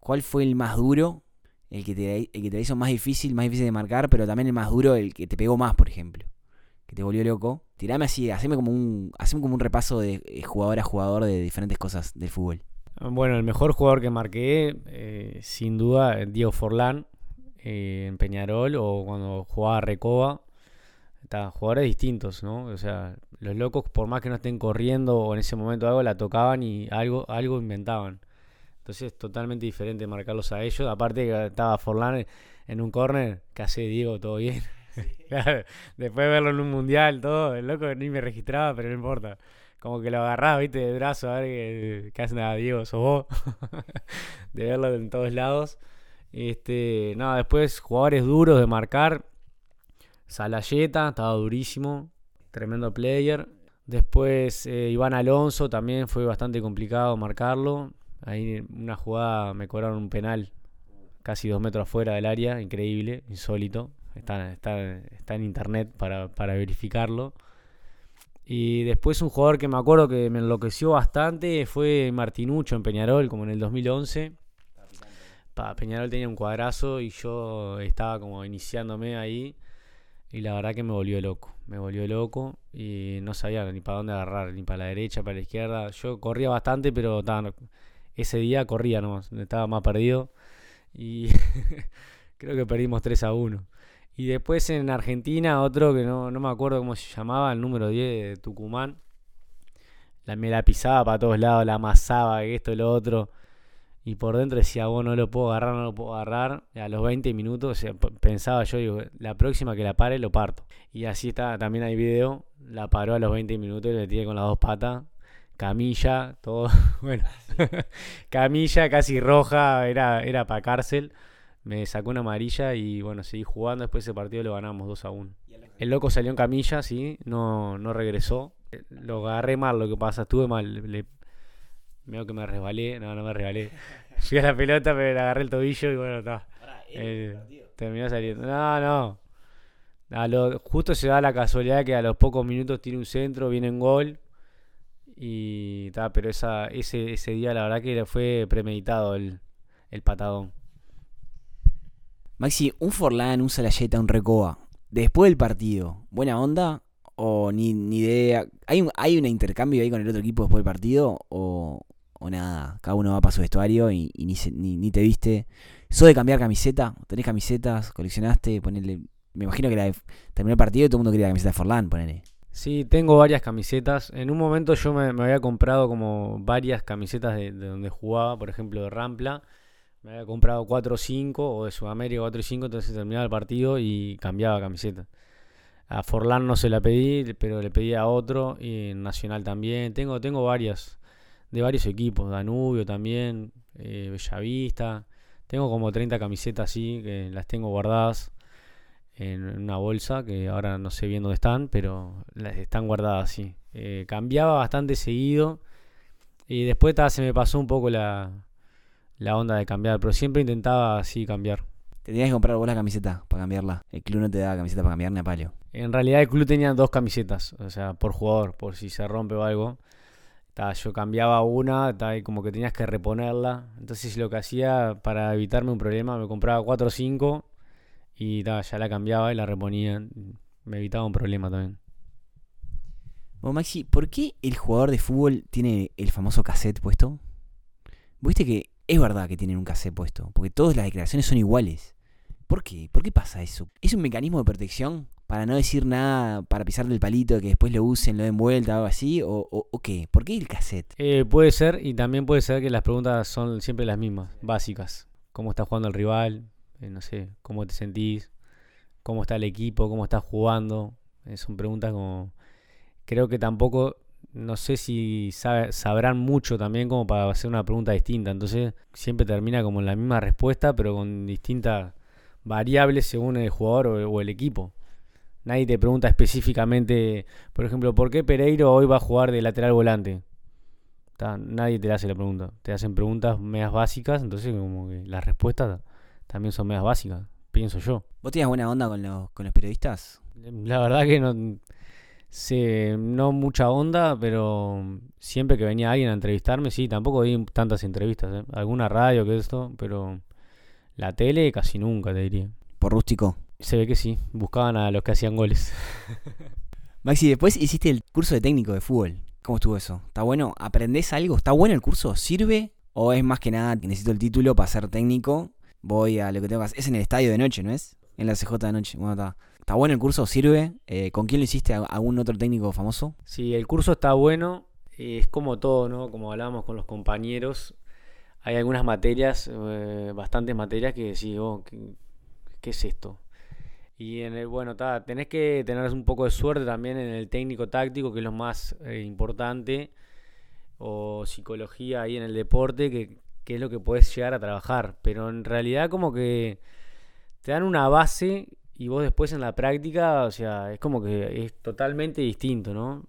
¿Cuál fue el más duro? El que te, el que te hizo más difícil, más difícil de marcar, pero también el más duro, el que te pegó más, por ejemplo. Que te volvió loco. Tirame así, haceme como un, haceme como un repaso de eh, jugador a jugador de diferentes cosas del fútbol. Bueno, el mejor jugador que marqué, eh, sin duda, Diego Forlán eh, en Peñarol o cuando jugaba Recoba. Estaban jugadores distintos, ¿no? O sea, los locos, por más que no estén corriendo o en ese momento algo, la tocaban y algo, algo inventaban. Entonces, totalmente diferente marcarlos a ellos. Aparte que estaba Forlán en un córner, ¿qué hace Diego? ¿Todo bien? [laughs] Después de verlo en un mundial, todo, el loco ni me registraba, pero no importa. Como que lo agarraba, viste, de brazo, a ver qué, qué hace nada, Diego, sos vos. [laughs] de verlo en todos lados. Este, nada, después jugadores duros de marcar. Salayeta, estaba durísimo. Tremendo player. Después eh, Iván Alonso también fue bastante complicado marcarlo. Ahí una jugada me cobraron un penal casi dos metros afuera del área, increíble, insólito. Está, está, está en internet para, para verificarlo. Y después un jugador que me acuerdo que me enloqueció bastante fue Martinucho en Peñarol, como en el 2011. Pa, Peñarol tenía un cuadrazo y yo estaba como iniciándome ahí. Y la verdad que me volvió loco. Me volvió loco y no sabía ni para dónde agarrar, ni para la derecha, para la izquierda. Yo corría bastante, pero ta, no- ese día corría nomás. Estaba más perdido. Y [laughs] creo que perdimos 3 a 1. Y después en Argentina, otro que no, no me acuerdo cómo se llamaba, el número 10 de Tucumán. La, me la pisaba para todos lados, la amasaba, esto y lo otro. Y por dentro decía, vos no lo puedo agarrar, no lo puedo agarrar. Y a los 20 minutos o sea, p- pensaba yo, digo, la próxima que la pare, lo parto. Y así está, también hay video. La paró a los 20 minutos y le tiré con las dos patas. Camilla, todo. [laughs] Bueno, [laughs] camilla casi roja, era, era para cárcel. Me sacó una amarilla y bueno, seguí jugando. Después ese partido lo ganamos 2 a 1. El loco salió en camilla, sí, no, no regresó. Eh, Lo agarré mal, lo que pasa, estuve mal. Le, Veo que me resbalé, no, no me resbalé. [laughs] Fui a la pelota, pero le agarré el tobillo y bueno, está. Eh, terminó saliendo. No, no. A lo- justo se da la casualidad que a los pocos minutos tiene un centro, viene en gol. Y está, pero esa, ese, ese día la verdad que fue premeditado el, el patadón. Maxi, un Forlán, un Salayeta, un Recoba. Después del partido, ¿buena onda? ¿O ni, ni idea? ¿Hay un, ¿Hay un intercambio ahí con el otro equipo después del partido? ¿O, o nada? Cada uno va para su vestuario y, ni, ni, te viste. ¿Sos de cambiar camiseta? ¿Tenés camisetas? ¿Coleccionaste? Ponerle... Me imagino que la de- terminó el partido y todo el mundo quería la camiseta de Forlán, ponele. Sí, tengo varias camisetas. En un momento yo me, había comprado como varias camisetas de donde jugaba, por ejemplo de Rampla. Me había comprado 4 o 5, o de Sudamérica 4 y 5, entonces terminaba el partido y cambiaba camiseta. A Forlán no se la pedí, pero le pedí a otro, y en Nacional también. Tengo, tengo varias, de varios equipos, Danubio también, eh, Bellavista. Tengo como 30 camisetas así, que las tengo guardadas en una bolsa, que ahora no sé bien dónde están, pero las están guardadas así. Eh, cambiaba bastante seguido y después se me pasó un poco la, la onda de cambiar, pero siempre intentaba así cambiar. Te tenías que comprar vos la camiseta para cambiarla. El club no te daba camiseta para cambiar ni a palio. En realidad el club tenía dos camisetas, o sea, por jugador, por si se rompe o algo. Ta, yo cambiaba una ta, y como que tenías que reponerla. Entonces lo que hacía para evitarme un problema, me compraba 4 o 5 y ta, ya la cambiaba y la reponía. Me evitaba un problema también. Bueno, Maxi, ¿por qué el jugador de fútbol tiene el famoso cassette puesto? Viste que es verdad que tienen un cassette puesto, porque todas las declaraciones son iguales. ¿Por qué? ¿Por qué pasa eso? ¿Es un mecanismo de protección para no decir nada, para pisarle el palito, que después lo usen, lo den vuelta o algo así? ¿O, qué? ¿Por qué el cassette? Eh, puede ser, y también puede ser que las preguntas son siempre las mismas, básicas. ¿Cómo está jugando el rival? Eh, no sé, ¿cómo te sentís? ¿Cómo está el equipo? ¿Cómo estás jugando? Eh, son preguntas como... Creo que tampoco, no sé si sabe- sabrán mucho también como para hacer una pregunta distinta. Entonces siempre termina como en la misma respuesta, pero con distintas variables según el jugador o, o el equipo. Nadie te pregunta específicamente, por ejemplo, ¿por qué Pereiro hoy va a jugar de lateral volante? Ta, nadie te hace la pregunta. Te hacen preguntas medias básicas, entonces como que las respuestas también son medias básicas, pienso yo. ¿Vos tenías buena onda con los, con los periodistas? La verdad que no sé, no mucha onda, pero siempre que venía alguien a entrevistarme, sí, tampoco di tantas entrevistas, ¿eh? Alguna radio que esto, pero la tele casi nunca, te diría. Por rústico. Se ve que sí, buscaban a los que hacían goles. [laughs] Maxi, después hiciste el curso de técnico de fútbol. ¿Cómo estuvo eso? ¿Está bueno? ¿Aprendés algo? ¿Está bueno el curso? ¿Sirve? ¿O es más que nada que necesito el título para ser técnico? Voy a lo que tengo que hacer. Es en el estadio de noche, ¿no es? En la CJ de noche. Bueno, está. ¿Está bueno el curso? ¿Sirve? Eh, ¿Con quién lo hiciste? ¿A- ¿Algún otro técnico famoso? Sí, el curso está bueno, eh, es como todo, ¿no? Como hablábamos con los compañeros, hay algunas materias, eh, bastantes materias que decís, oh, ¿qué, es esto? Y en el, bueno, ta, tenés que tener un poco de suerte también en el técnico táctico, que es lo más importante, o psicología ahí en el deporte, que, que es lo que puedes llegar a trabajar. Pero en realidad como que te dan una base y vos después en la práctica, o sea, es como que es totalmente distinto, ¿no?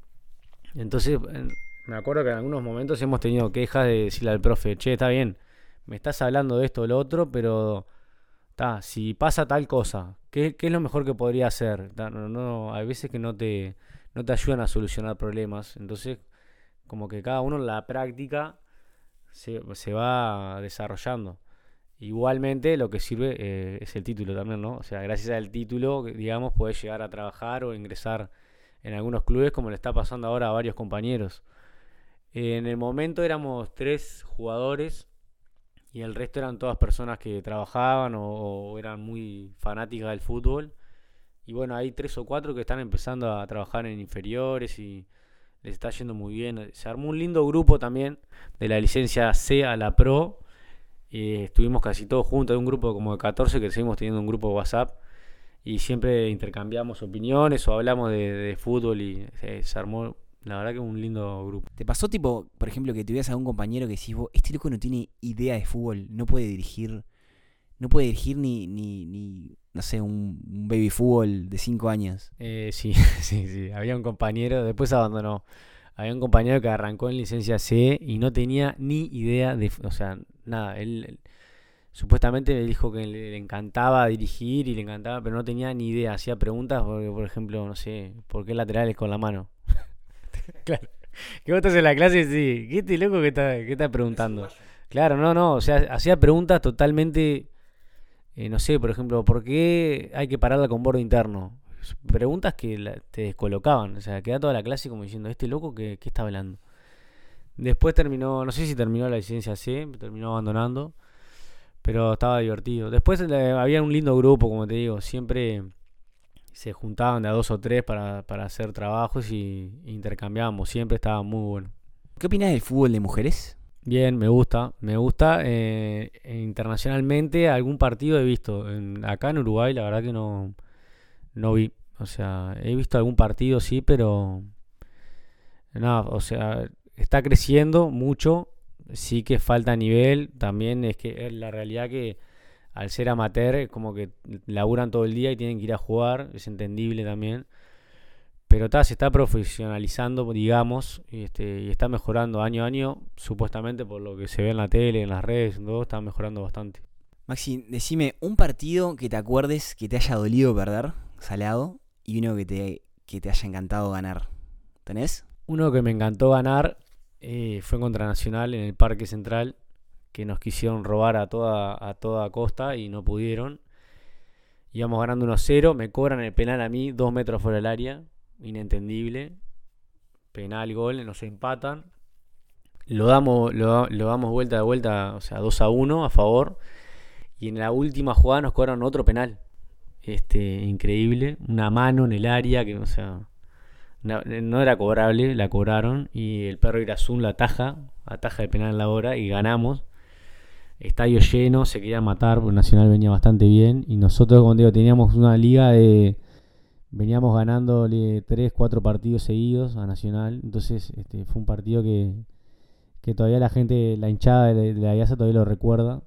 Entonces, en- me acuerdo que en algunos momentos hemos tenido quejas de decirle al profe, che, está bien, me estás hablando de esto o lo otro, pero ta, si pasa tal cosa, ¿qué, qué es lo mejor que podría hacer? No, no, hay veces que no te, no te ayudan a solucionar problemas, entonces como que cada uno en la práctica se, se va desarrollando. Igualmente lo que sirve eh, es el título también, ¿no? O sea, gracias al título, digamos, puedes llegar a trabajar o ingresar en algunos clubes como le está pasando ahora a varios compañeros. En el momento éramos tres jugadores y el resto eran todas personas que trabajaban o, o eran muy fanáticas del fútbol. Y bueno, hay tres o cuatro que están empezando a trabajar en inferiores y les está yendo muy bien. Se armó un lindo grupo también de la licencia C a la Pro. Y estuvimos casi todos juntos, un grupo como de 14 que seguimos teniendo un grupo de WhatsApp y siempre intercambiamos opiniones o hablamos de, de fútbol y se, se armó, la verdad que un lindo grupo. ¿Te pasó tipo, por ejemplo, que tuvieras a un compañero que decís vos, este loco no tiene idea de fútbol, no puede dirigir, no puede dirigir ni, ni, ni no sé, un, un baby fútbol de 5 años? Eh, sí, [laughs] sí, sí, había un compañero, después abandonó, había un compañero que arrancó en licencia C y no tenía ni idea de, o sea, nada, él, él supuestamente me dijo que le, le encantaba dirigir y le encantaba, pero no tenía ni idea, hacía preguntas, por, por ejemplo, no sé, ¿por qué laterales con la mano? [laughs] claro, que vos estás en la clase y decís, ¿qué este loco que está, qué está preguntando? Claro, no, no, o sea, hacía preguntas totalmente, eh, no sé, por ejemplo, ¿por qué hay que pararla con borde interno? Preguntas que la- te descolocaban, o sea, queda toda la clase como diciendo, ¿este loco qué, qué está hablando? Después terminó, no sé si terminó la licencia C, terminó abandonando, pero estaba divertido. Después eh, había un lindo grupo, como te digo, siempre, se juntaban de a dos o tres para, para hacer trabajos y intercambiábamos. Siempre estaba muy bueno. ¿Qué opinas del fútbol de mujeres? Bien, me gusta. Me gusta. Eh, internacionalmente, algún partido he visto. acá en Uruguay, la verdad que no, no vi. O sea, he visto algún partido, sí, pero. Nada, o sea, está creciendo mucho. Sí que falta nivel. También es que es la realidad que al ser amateur, es como que laburan todo el día y tienen que ir a jugar. Es entendible también. Pero está, se está profesionalizando, digamos, y, este, y está mejorando año a año, supuestamente por lo que se ve en la tele, en las redes, todo está mejorando bastante. Maxi, decime un partido que te acuerdes que te haya dolido perder, salado, y uno que te, que te haya encantado ganar. ¿Tenés? Uno que me encantó ganar eh, fue contra Nacional en el Parque Central, que nos quisieron robar a toda, a toda costa y no pudieron. Íbamos ganando 1-0, me cobran el penal a mí, dos metros fuera del área inentendible. Penal, gol, nos empatan. Lo damos, lo, damos vuelta de vuelta, o sea, 2 a 1 a favor. Y en la última jugada nos cobran otro penal. Este, increíble. Una mano en el área que, o sea, no, era cobrable, la cobraron. Y el perro Irazún la ataja, ataja el penal en la hora y ganamos. Estadio lleno, se quería matar, Nacional venía bastante bien. Y nosotros, como digo, teníamos una liga de veníamos ganándole 3, 4 partidos seguidos a Nacional. Entonces este, fue un partido que, que todavía la gente, la hinchada de, la IASA todavía lo recuerda.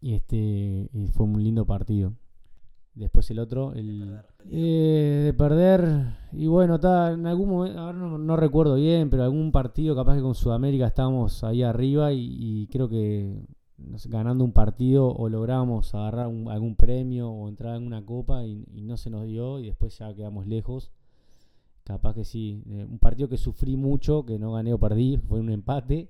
Y, este, y fue un lindo partido. Después el otro, el eh, de perder. Y bueno, está en algún momento, ahora no, recuerdo bien, pero algún partido capaz que con Sudamérica estábamos ahí arriba y creo que ganando un partido o logramos agarrar algún premio o entrar en una copa y, no se nos dio y después ya quedamos lejos. Capaz que sí. Eh, un partido que sufrí mucho, que no gané o perdí, fue un empate.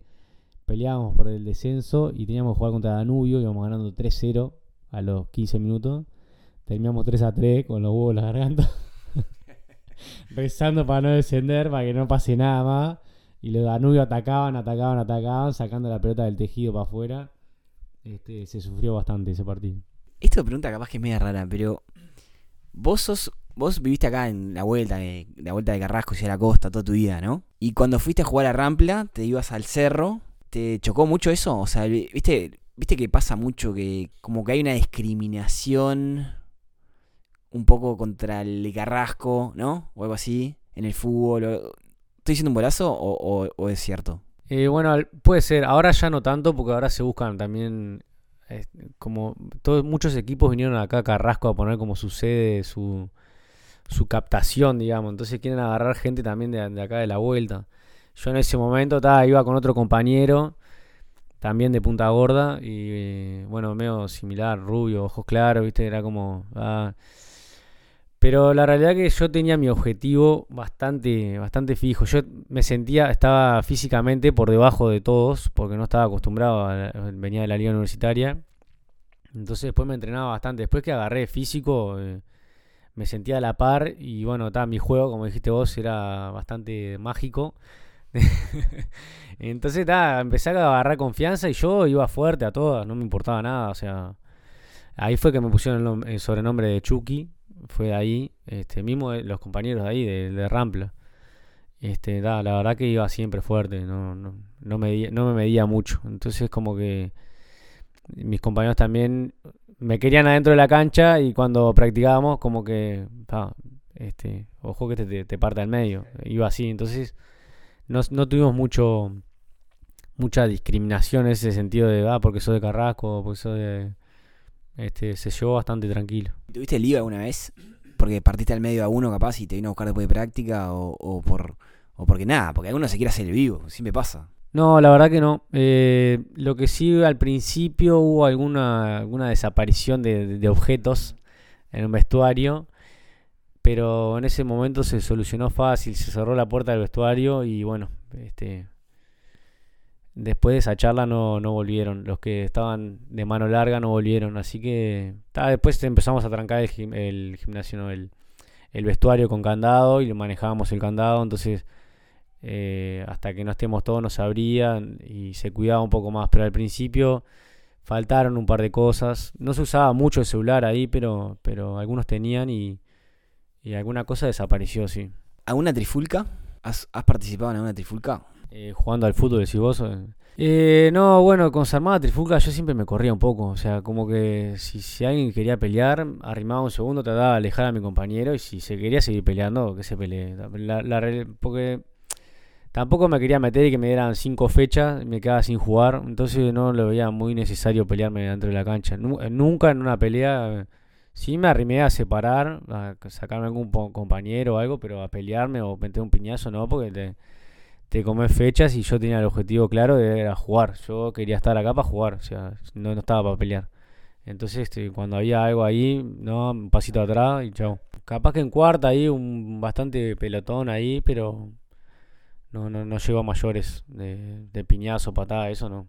Peleábamos por el descenso y teníamos que jugar contra Danubio, íbamos ganando 3-0 a los 15 minutos. Terminamos 3-3 con los huevos en la garganta. [laughs] Rezando para no descender, para que no pase nada más. Y los Danubio atacaban, atacaban, atacaban, sacando la pelota del tejido para afuera este, se sufrió bastante ese partido. Esta pregunta capaz que es media rara, pero vos sos, vos viviste acá en la vuelta de la vuelta de Carrasco hacia la costa toda tu vida, ¿no? Y cuando fuiste a jugar a Rampla, te ibas al cerro, ¿te chocó mucho eso? O sea, viste, viste que pasa mucho que como que hay una discriminación un poco contra el Carrasco, ¿no? O algo así, en el fútbol. ¿Estoy diciendo un bolazo o es cierto? Eh, bueno, puede ser. Ahora ya no tanto, porque ahora se buscan también. como todos, muchos equipos vinieron acá a Carrasco a poner como su sede, su, su captación, digamos. Entonces quieren agarrar gente también de, acá de la vuelta. Yo en ese momento estaba, iba con otro compañero, también de Punta Gorda, y bueno, medio similar, rubio, ojos claros, ¿viste? Era como. Ah, pero la realidad que yo tenía mi objetivo bastante, bastante fijo. Yo me sentía, estaba físicamente por debajo de todos, porque no estaba acostumbrado, a, venía de la liga universitaria. Entonces después me entrenaba bastante. Después que agarré físico, eh, me sentía a la par y bueno, mi juego, como dijiste vos, era bastante mágico. [laughs] Entonces empecé a agarrar confianza y yo iba fuerte a todas, no me importaba nada. O sea, ahí fue que me pusieron el, el sobrenombre de Chucky fue ahí, este, mismo los compañeros de ahí, de, Rampla. Este, la verdad que iba siempre fuerte, no, no, no, me medía mucho. Entonces como que mis compañeros también me querían adentro de la cancha y cuando practicábamos como que, este, ojo que te, te, el medio. Iba así, entonces no, no tuvimos mucho mucha discriminación en ese sentido de, ah, porque soy de Carrasco, porque soy de este, se llevó bastante tranquilo. ¿Tuviste el IVA alguna vez? Porque partiste al medio a uno capaz y te vino a buscar después de práctica o, por o porque nada, porque alguno se quiere hacer el vivo, me pasa. No, la verdad que no. Eh, lo que sí al principio hubo alguna, alguna desaparición de, de, objetos en un vestuario, pero en ese momento se solucionó fácil, se cerró la puerta del vestuario y bueno, este, Después de esa charla no, no volvieron. Los que estaban de mano larga no volvieron. Así que después empezamos a trancar el, gimnasio, el, vestuario con candado y manejábamos el candado. Entonces, eh, hasta que no estemos todos nos abrían y se cuidaba un poco más. Pero al principio faltaron un par de cosas. No se usaba mucho el celular ahí, pero, pero algunos tenían y, Y alguna cosa desapareció, sí. ¿Alguna trifulca? ¿Has, has participado en alguna trifulca? Eh, jugando al fútbol, decís vos. eh. Eh, no, bueno, con Sarmada Trifulca yo siempre me corría un poco. O sea, como que si, alguien quería pelear, arrimaba un segundo, trataba de alejar a mi compañero. Y si se quería seguir peleando, que se pelee. La- la porque tampoco me quería meter y que me dieran cinco fechas me quedaba sin jugar. Entonces no lo veía muy necesario pelearme dentro de la cancha. Eh, nunca en una pelea. Sí me arrimé a separar, a sacarme algún compañero o algo, pero a pelearme o meter un piñazo no, porque te, te comes fechas y yo tenía el objetivo claro de era jugar. Yo quería estar acá para jugar, o sea, no, no estaba para pelear. Entonces, este, cuando había algo ahí, no, un pasito atrás y chao. Capaz que en cuarta ahí un bastante pelotón ahí, pero no, no, no llegó a mayores de, de piñazo, patada, eso no.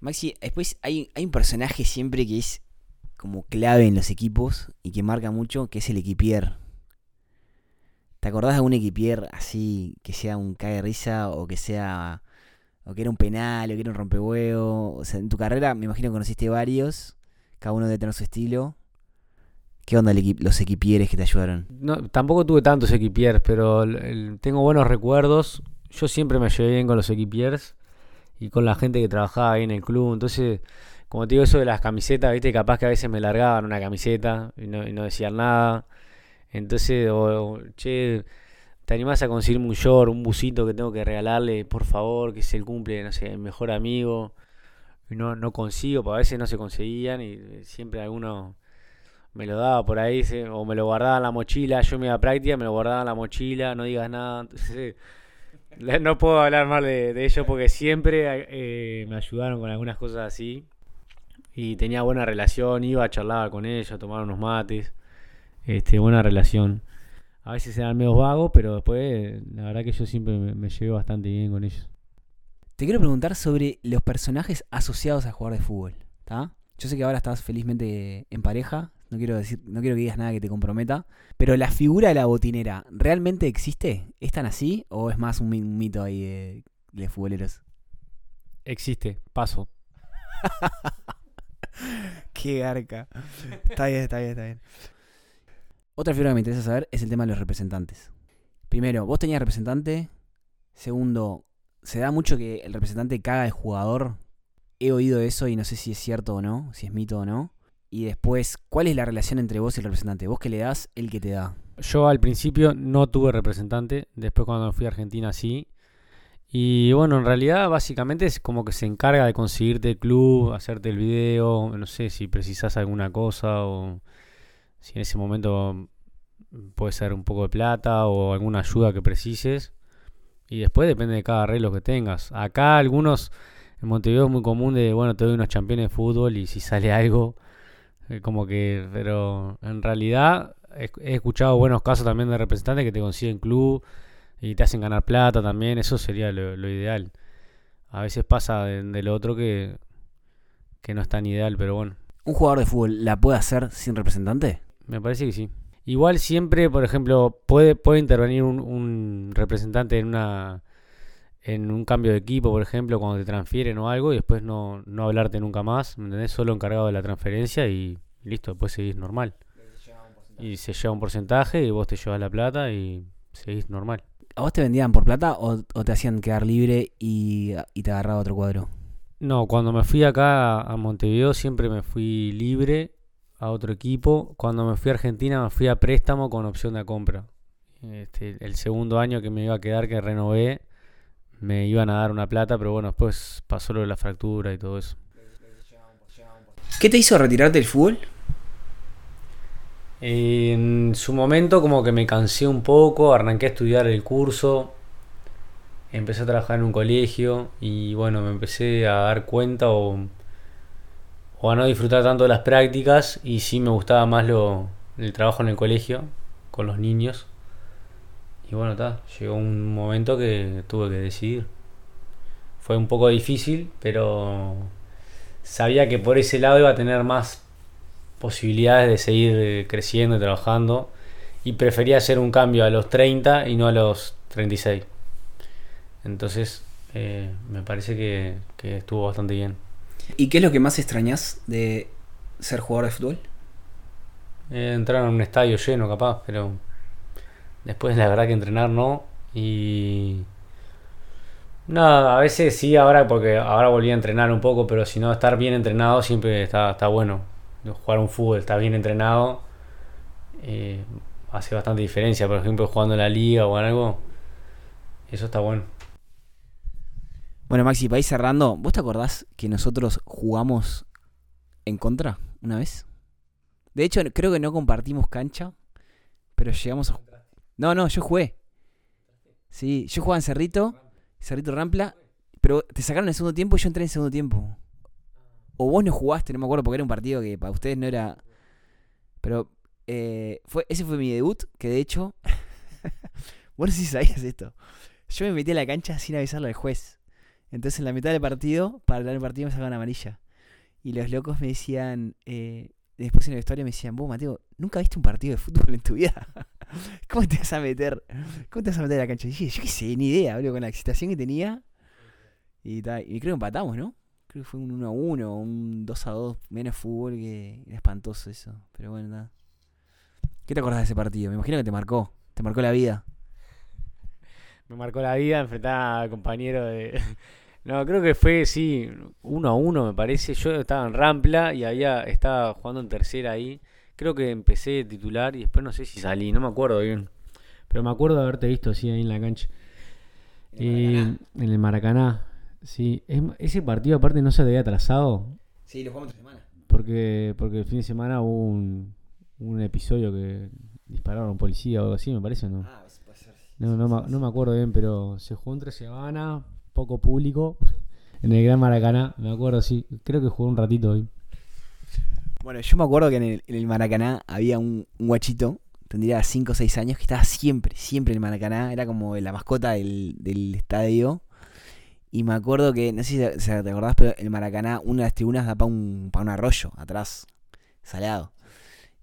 Maxi, después hay, hay un personaje siempre que es como clave en los equipos y que marca mucho, que es el equipier. ¿Te acordás de algún equipier así que sea un cague risa o que sea o que era un penal o que era un rompehuevo? O sea, en tu carrera me imagino que conociste varios, cada uno debe tener su estilo. ¿Qué onda los equipieres que te ayudaron? No, tampoco tuve tantos equipiers, pero tengo buenos recuerdos. Yo siempre me llevé bien con los equipiers y con la gente que trabajaba ahí en el club. Entonces, como te digo, eso de las camisetas, viste, capaz que a veces me largaban una camiseta y no, y no decían nada. Entonces, o, o, che, ¿te animás a conseguirme un short, un busito que tengo que regalarle, por favor, que es el cumple, no sé, mi mejor amigo? No, no consigo, porque a veces no se conseguían y eh, siempre alguno me lo daba por ahí, o me lo guardaba en la mochila, yo me iba a práctica, me lo guardaba en la mochila, no digas nada. [laughs] Entonces, no puedo hablar mal de, de ellos porque siempre eh, me ayudaron con algunas cosas así. Y tenía buena relación, iba a charlar con ellos, tomar unos mates. Este, buena relación. A veces eran medio vagos, pero después, la verdad que yo siempre me, me llevé bastante bien con ellos. Te quiero preguntar sobre los personajes asociados a jugar de fútbol, ¿está? Yo sé que ahora estás felizmente en pareja, no quiero decir, no quiero que digas nada que te comprometa, pero la figura de la botinera, ¿realmente existe? ¿Es tan así o es más un, mi- un mito ahí de, de futboleros? Existe, paso. [laughs] Qué garca. Está bien, está bien, está bien. Otra figura que me interesa saber es el tema de los representantes. Primero, vos tenías representante. Segundo, se da mucho que el representante caga al jugador. He oído eso y no sé si es cierto o no, si es mito o no. Y después, ¿cuál es la relación entre vos y el representante? ¿Vos que le das, él que te da? Yo al principio no tuve representante, después cuando fui a Argentina sí. Y bueno, en realidad básicamente es como que se encarga de conseguirte el club, hacerte el video, no sé si precisas alguna cosa o si en ese momento puede ser un poco de plata o alguna ayuda que precises. Y después depende de cada arreglo que tengas. Acá algunos, en Montevideo es muy común de, bueno, te doy unos campeones de fútbol y si sale [laughs] algo, eh, como que, pero en realidad he, escuchado buenos casos también de representantes que te consiguen club y te hacen ganar plata también, eso sería lo, ideal. A veces pasa de, de lo otro que, que no es tan ideal, pero bueno, ¿Un jugador de fútbol la puede hacer sin representante? Me parece que sí. Igual siempre, por ejemplo, puede, puede intervenir un, un representante en una en un cambio de equipo, por ejemplo, cuando te transfieren o algo, y después no, no hablarte nunca más, ¿me entendés? Solo encargado de la transferencia y listo, después seguís normal. Y se lleva un porcentaje y vos te llevas la plata y seguís normal. ¿A vos te vendían por plata o, o te hacían quedar libre y, y te agarraba otro cuadro? No, cuando me fui acá a Montevideo siempre me fui libre a otro equipo. Cuando me fui a Argentina me fui a préstamo con opción de compra. Este, el segundo año que me iba a quedar, que renové, me iban a dar una plata, pero bueno, después pasó lo de la fractura y todo eso. ¿Qué te hizo retirarte del fútbol? En su momento como que me cansé un poco, arranqué a estudiar el curso, empecé a trabajar en un colegio y bueno, me empecé a dar cuenta o, o a no disfrutar tanto de las prácticas y sí me gustaba más lo, el trabajo en el colegio con los niños. Y bueno, está, llegó un momento que tuve que decidir. Fue un poco difícil, pero sabía que por ese lado iba a tener más posibilidades de seguir eh, creciendo y trabajando y prefería hacer un cambio a los 30 y no a los 36. Entonces eh, me parece que, que estuvo bastante bien. ¿Y qué es lo que más extrañas de ser jugador de fútbol? Eh, entrar en un estadio lleno capaz, pero después la verdad que entrenar no. Y nada, a veces sí, ahora porque ahora volví a entrenar un poco, pero si no, estar bien entrenado siempre está, está bueno. Jugar un fútbol, estar bien entrenado, eh, hace bastante diferencia. Por ejemplo, jugando en la liga o algo, eso está bueno. Bueno, Maxi, para ir cerrando, ¿vos te acordás que nosotros jugamos en contra una vez? De hecho, creo que no compartimos cancha, pero llegamos a... No, no, yo jugué. Sí, yo jugaba en Cerrito, Cerrito Rampla, pero te sacaron en segundo tiempo y yo entré en segundo tiempo. O vos no jugaste, no me acuerdo, porque era un partido que para ustedes no era... Pero eh, fue, ese fue mi debut, que de hecho... [laughs] vos no sé si sabías esto. Yo me metí a la cancha sin avisarle al juez. Entonces en la mitad del partido, para dar el partido me sacaban amarilla. Y los locos me decían, eh, después en la historia me decían, vos Mateo, ¿nunca viste un partido de fútbol en tu vida? [laughs] ¿Cómo te vas a meter? ¿Cómo te vas a meter a la cancha? Y dije, yo qué sé, ni idea, boludo, con la excitación que tenía. Y, creo que empatamos, ¿no? Creo que fue un 1 a 1, un 2 a 2, menos fútbol que era espantoso eso. Pero bueno, nada. ¿Qué te acordás de ese partido? Me imagino que te marcó, te marcó la vida. Me marcó la vida enfrentar a compañero de, [laughs] no, creo que fue, sí, uno a uno me parece. Yo estaba en Rampla y había, estaba jugando en tercera ahí. Creo que empecé de titular y después no sé si salí, no me acuerdo bien. Pero me acuerdo de haberte visto así ahí en la cancha. En el Maracaná. Sí, ese partido aparte no se había atrasado. Sí, lo jugamos semana. Porque, porque el fin de semana hubo un, un episodio que dispararon a un policía o algo así, me parece, ¿no? Ah, No, no, no, me acuerdo bien, pero se jugó entre semana, poco público [laughs] en el Gran Maracaná. Me acuerdo, sí. Creo que jugó un ratito hoy. Bueno, yo me acuerdo que en el, Maracaná había un, guachito, tendría 5 o 6 años, que estaba siempre, siempre en el Maracaná. Era como la mascota del, estadio. Y me acuerdo que, no sé si te acordás, pero el Maracaná, una de las tribunas da para un, un arroyo atrás, salado.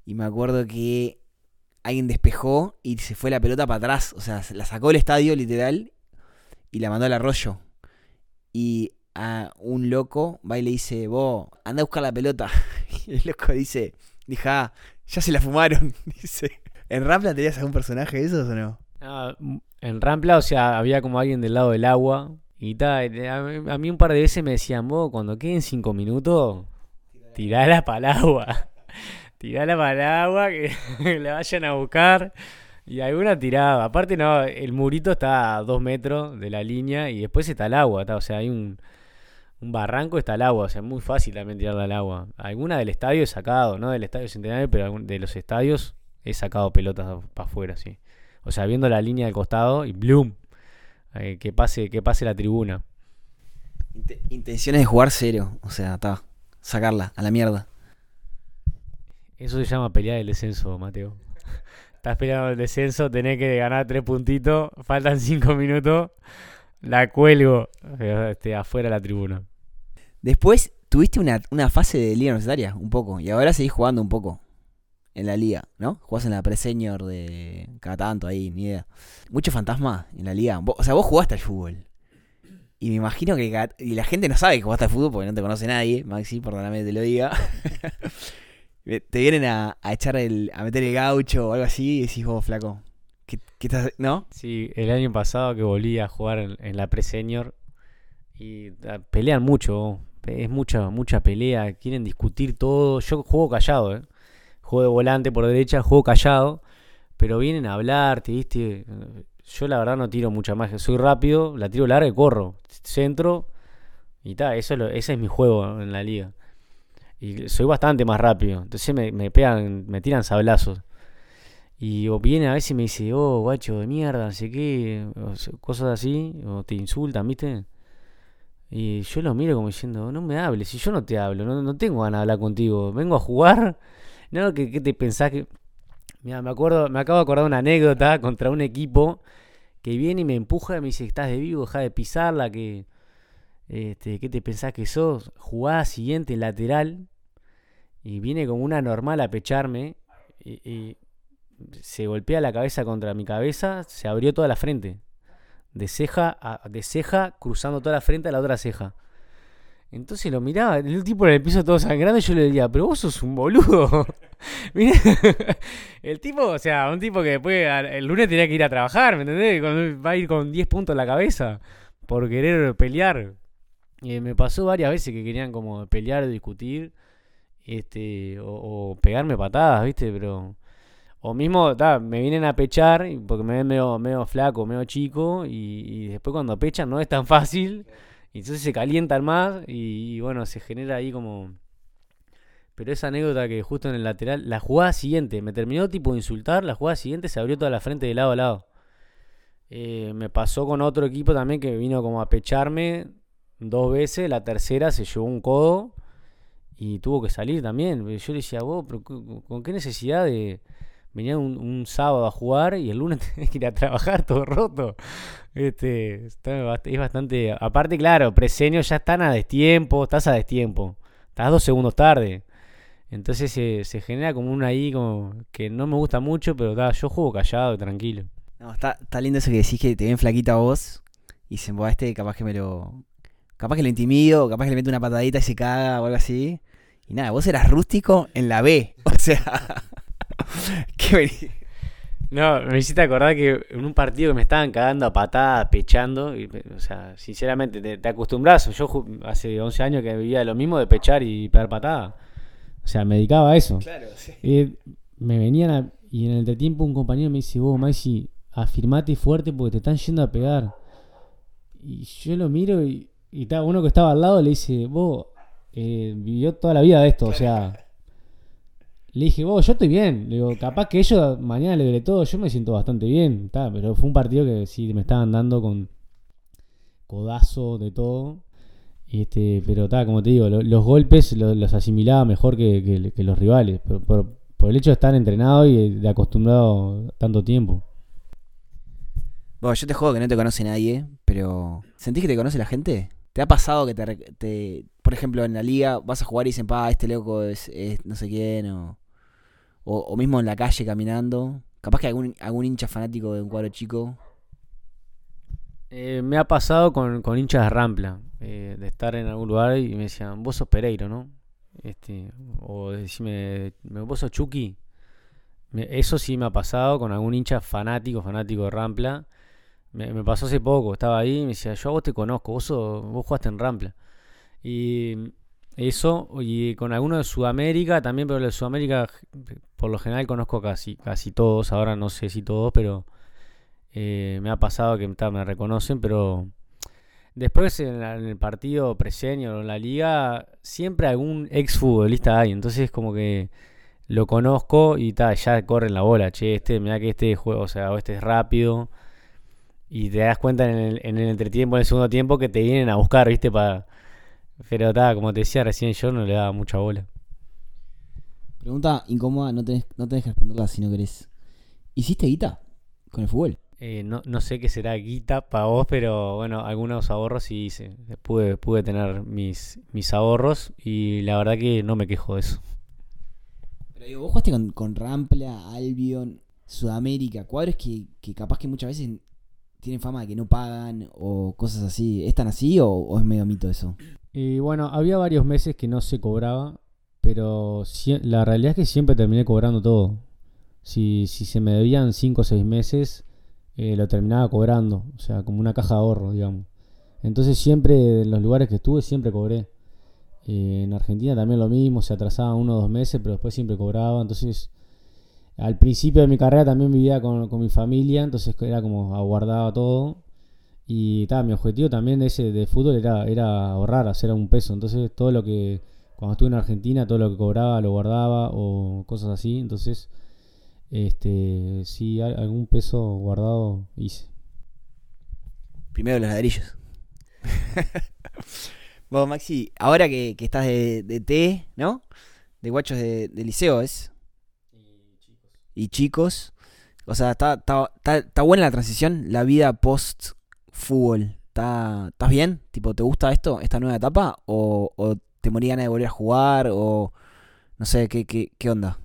Y me acuerdo que alguien despejó y se fue la pelota para atrás. O sea, la sacó del estadio literal y la mandó al arroyo. Y a un loco va y le dice, vos, anda a buscar la pelota. [laughs] Y el loco dice, dija, ya se la fumaron. [laughs] Dice, ¿en Rampla tenías algún personaje de esos o no? Ah, en Rampla, o sea, había como alguien del lado del agua. Y tal, a mí un par de veces me decían, vos, cuando queden cinco minutos, tirala para el agua. Tirala para el agua, que [laughs] la vayan a buscar. Y alguna tirada. Aparte, no, el murito está a dos metros de la línea y después está el agua. o sea, hay un, un barranco, está el agua. O sea, es muy fácil también tirarla al agua. Alguna del estadio he sacado, no del estadio centenario, pero de los estadios he sacado pelotas para afuera, sí. O sea, viendo la línea del costado y ¡bloom! Eh, que, pase, que pase la tribuna. intenciones de jugar cero. O sea, está. Sacarla a la mierda. Eso se llama pelear el descenso, Mateo. [laughs] Estás esperando el descenso, tenés que ganar tres puntitos, faltan cinco minutos, la cuelgo este, afuera de la tribuna. Después tuviste una, fase de liga universitaria, un poco, y ahora seguís jugando un poco en la liga, ¿no? Jugás en la pre-senior de cada tanto ahí, ni idea. Mucho fantasma en la liga. O sea, vos jugaste al fútbol. Y me imagino que y la gente no sabe que jugaste al fútbol porque no te conoce nadie, Maxi, perdóname que te lo diga. [laughs] te vienen a, echar el, a meter el gaucho o algo así y decís vos, flaco, ¿qué, estás, ¿no? Sí, el año pasado que volví a jugar en, la pre-senior y ah, pelean mucho, es mucha, mucha pelea, quieren discutir todo. Yo juego callado, ¿eh? Juego de volante por derecha, juego callado, pero vienen a hablar, ¿te viste? Yo la verdad no tiro mucha más, soy rápido, la tiro larga y corro, centro y tal, eso ese es mi juego en la liga. Y soy bastante más rápido. Entonces me, me pegan, me tiran sablazos. Y viene a veces y me dice, oh, guacho de mierda, no sé qué, cosas así, o te insultan, ¿viste? Y yo lo miro como diciendo, no me hables, si yo no te hablo, no, no tengo ganas de hablar contigo, vengo a jugar. [laughs] No, ¿qué, qué te pensás que.? Mira, me acuerdo, me acabo de acordar una anécdota contra un equipo que viene y me empuja y me dice, estás de vivo, deja de pisarla, que. Este, ¿Qué te pensás que sos? Jugada siguiente, lateral. Y viene como una normal a pecharme. Y, se golpea la cabeza contra mi cabeza. Se abrió toda la frente. De ceja, a, de ceja, cruzando toda la frente a la otra ceja. Entonces lo miraba, el tipo en el piso todo sangrando y yo le decía, pero vos sos un boludo. [laughs] [laughs] El tipo, o sea, un tipo que después el lunes tenía que ir a trabajar, ¿me entendés? Va a ir con 10 puntos en la cabeza por querer pelear. Y me pasó varias veces que querían como pelear, discutir, este, o, pegarme patadas, ¿viste? Pero... O mismo, me vienen a pechar porque me ven medio, flaco, medio chico, y, y después cuando pechan no es tan fácil, y entonces se calientan más, y, y bueno, se genera ahí como... Pero esa anécdota que justo en el lateral, la jugada siguiente, me terminó tipo de insultar, la jugada siguiente se abrió toda la frente de lado a lado. Eh, me pasó con otro equipo también que vino como a pecharme dos veces, la tercera se llevó un codo y tuvo que salir también. Yo le decía, vos, pero ¿con qué necesidad de venía un, un sábado a jugar y el lunes [laughs] tenés que ir a trabajar todo roto? Este, está es bastante. Aparte, claro, Preseño ya están a destiempo, estás a destiempo, estás dos segundos tarde. Entonces se, se genera como una ahí como que no me gusta mucho, pero ta, yo juego callado tranquilo. No, está, está lindo eso que decís que te ven flaquita vos y dicen, este capaz que me lo. Capaz que lo intimido, capaz que le meto una patadita y se caga o algo así. Y nada, vos eras rústico en la B. [laughs] O sea. [laughs] qué No, me hiciste acordar que en un partido que me estaban cagando a patadas, pechando, y, o sea, sinceramente, te, te acostumbras. Yo hace 11 años que vivía lo mismo de pechar y pegar patadas. O sea, me dedicaba a eso. Claro, sí. Me venían a- y en el entretiempo un compañero me dice, vos, Maxi, afirmate fuerte porque te están yendo a pegar. Y yo lo miro y, y uno que estaba al lado le dice, vos, eh, vivió toda la vida de esto, o sea... Le dije, vos, yo estoy bien. Le digo, capaz que ellos mañana le duele todo, yo me siento bastante bien. ta, pero fue un partido que sí me estaban dando con codazo de todo. Este, pero está, como te digo, lo- los golpes lo- los asimilaba mejor que, que- los rivales. Por- por el hecho de estar entrenado y de acostumbrado tanto tiempo. Bueno, yo te juego que no te conoce nadie, pero ¿sentís que te conoce la gente? ¿Te ha pasado que te, por ejemplo, en la liga vas a jugar y dicen, pa, este loco es, no sé quién, o, o, mismo en la calle caminando? Capaz que algún, algún hincha fanático de un cuadro chico. Eh, me ha pasado con, con hinchas de Rampla, eh, de estar en algún lugar y me decían, vos sos Pereiro, ¿no? Este, o decirme, vos sos Chucky. Eso sí me ha pasado con algún hincha fanático, fanático de Rampla. Me, pasó hace poco, estaba ahí y me decía, yo a vos te conozco, vos, vos jugaste en Rampla. Y eso, y con algunos de Sudamérica también, pero de Sudamérica por lo general conozco casi, casi todos, ahora no sé si todos, pero eh, me ha pasado que me reconocen, pero después en, la- en el partido preseño en la liga, siempre algún ex futbolista hay, entonces como que lo conozco y ta, ya corren la bola, che, este, mira que este juego, o sea, este es rápido. Y te das cuenta en el, en el entretiempo, en el segundo tiempo, que te vienen a buscar, ¿viste? Para... Pero ta, como te decía recién, yo no le daba mucha bola. Pregunta incómoda, no tenés, no tenés que responderla si no querés. ¿Hiciste guita con el fútbol? Eh, no, no sé qué será guita para vos, pero bueno, algunos ahorros sí hice. Pude, pude tener mis, mis ahorros y la verdad que no me quejo de eso. Pero digo, vos jugaste con, con Rampla, Albion, Sudamérica, cuadros que, que capaz que muchas veces tienen fama de que no pagan o cosas así. ¿Es tan así o, es medio mito eso? Y bueno, había varios meses que no se cobraba, pero la realidad es que siempre terminé cobrando todo. Si, si se me debían 5 o 6 meses, eh, lo terminaba cobrando, o sea, como una caja de ahorro, digamos. Entonces siempre, en los lugares que estuve, siempre cobré. Eh, en Argentina también lo mismo, se atrasaba uno o dos meses, pero después siempre cobraba. Entonces, al principio de mi carrera también vivía con, con mi familia, entonces era como aguardaba todo. Y ta, mi objetivo también ese de fútbol era, era ahorrar, hacer un peso. Entonces todo lo que, cuando estuve en Argentina, todo lo que cobraba lo guardaba o cosas así. Entonces, este, sí, al- algún peso guardado hice. Primero los ladrillos. [laughs] Vos, Maxi, ahora que, que estás de, de T, ¿no? De guachos de, de liceo, ¿es? Y chicos. O sea, está, está, está, buena la transición, la vida post fútbol. ¿Está, ¿Estás bien? Tipo, ¿te gusta esto, esta nueva etapa? ¿O, o te moría ganas de volver a jugar? ¿O no sé, qué, qué, qué onda?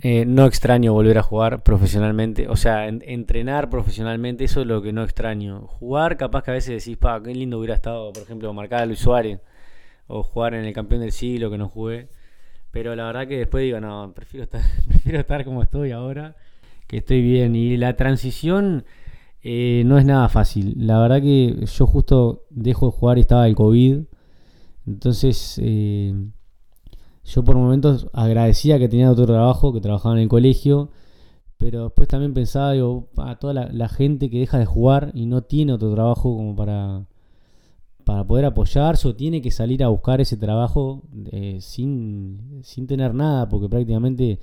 Eh, no extraño volver a jugar profesionalmente, o sea, en- entrenar profesionalmente, eso es lo que no extraño. Jugar, capaz que a veces decís, pa, qué lindo hubiera estado, por ejemplo, marcar a Luis Suárez o jugar en el campeón del siglo que no jugué. Pero la verdad que después digo, no, prefiero estar, [laughs] prefiero estar como estoy ahora, que estoy bien. Y la transición eh, no es nada fácil. La verdad que yo justo dejo de jugar y estaba el COVID. Entonces, eh, yo por momentos agradecía que tenía otro trabajo, que trabajaba en el colegio. Pero después también pensaba, digo, a toda la, la gente que deja de jugar y no tiene otro trabajo como para, para poder apoyarse o tiene que salir a buscar ese trabajo eh, sin, sin tener nada, porque prácticamente,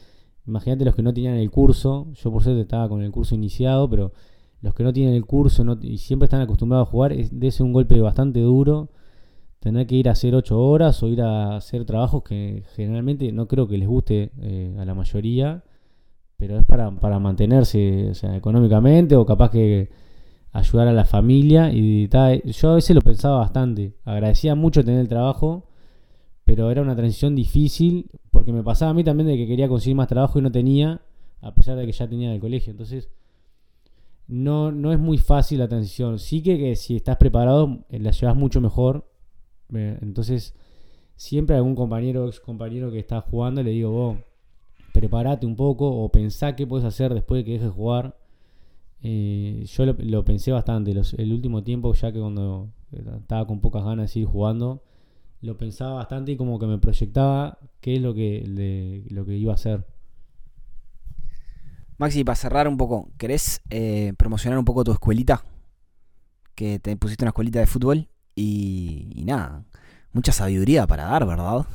imagínate los que no tenían el curso, yo por suerte estaba con el curso iniciado, pero los que no tienen el curso y siempre están acostumbrados a jugar, es, debe ser un golpe bastante duro tener que ir a hacer 8 horas o ir a hacer trabajos que generalmente no creo que les guste eh, a la mayoría, pero es para, para mantenerse económicamente o capaz que ayudar a la familia y yo a veces lo pensaba bastante, agradecía mucho tener el trabajo, pero era una transición difícil porque me pasaba a mí también de que quería conseguir más trabajo y no tenía, a pesar de que ya tenía en el colegio, entonces no, no es muy fácil la transición, sí que, que si estás preparado eh, la llevas mucho mejor, eh, entonces siempre algún compañero o ex compañero que está jugando le digo, vos, prepárate un poco o pensá qué puedes hacer después de que dejes de jugar. Eh, yo lo, lo pensé bastante los- el último tiempo, ya que cuando estaba con pocas ganas de seguir jugando, lo pensaba bastante y como que me proyectaba qué es lo que, le- lo que iba a hacer. Maxi, para cerrar un poco, ¿querés eh, promocionar un poco tu escuelita? Que te pusiste una escuelita de fútbol y, y nada, mucha sabiduría para dar, ¿verdad?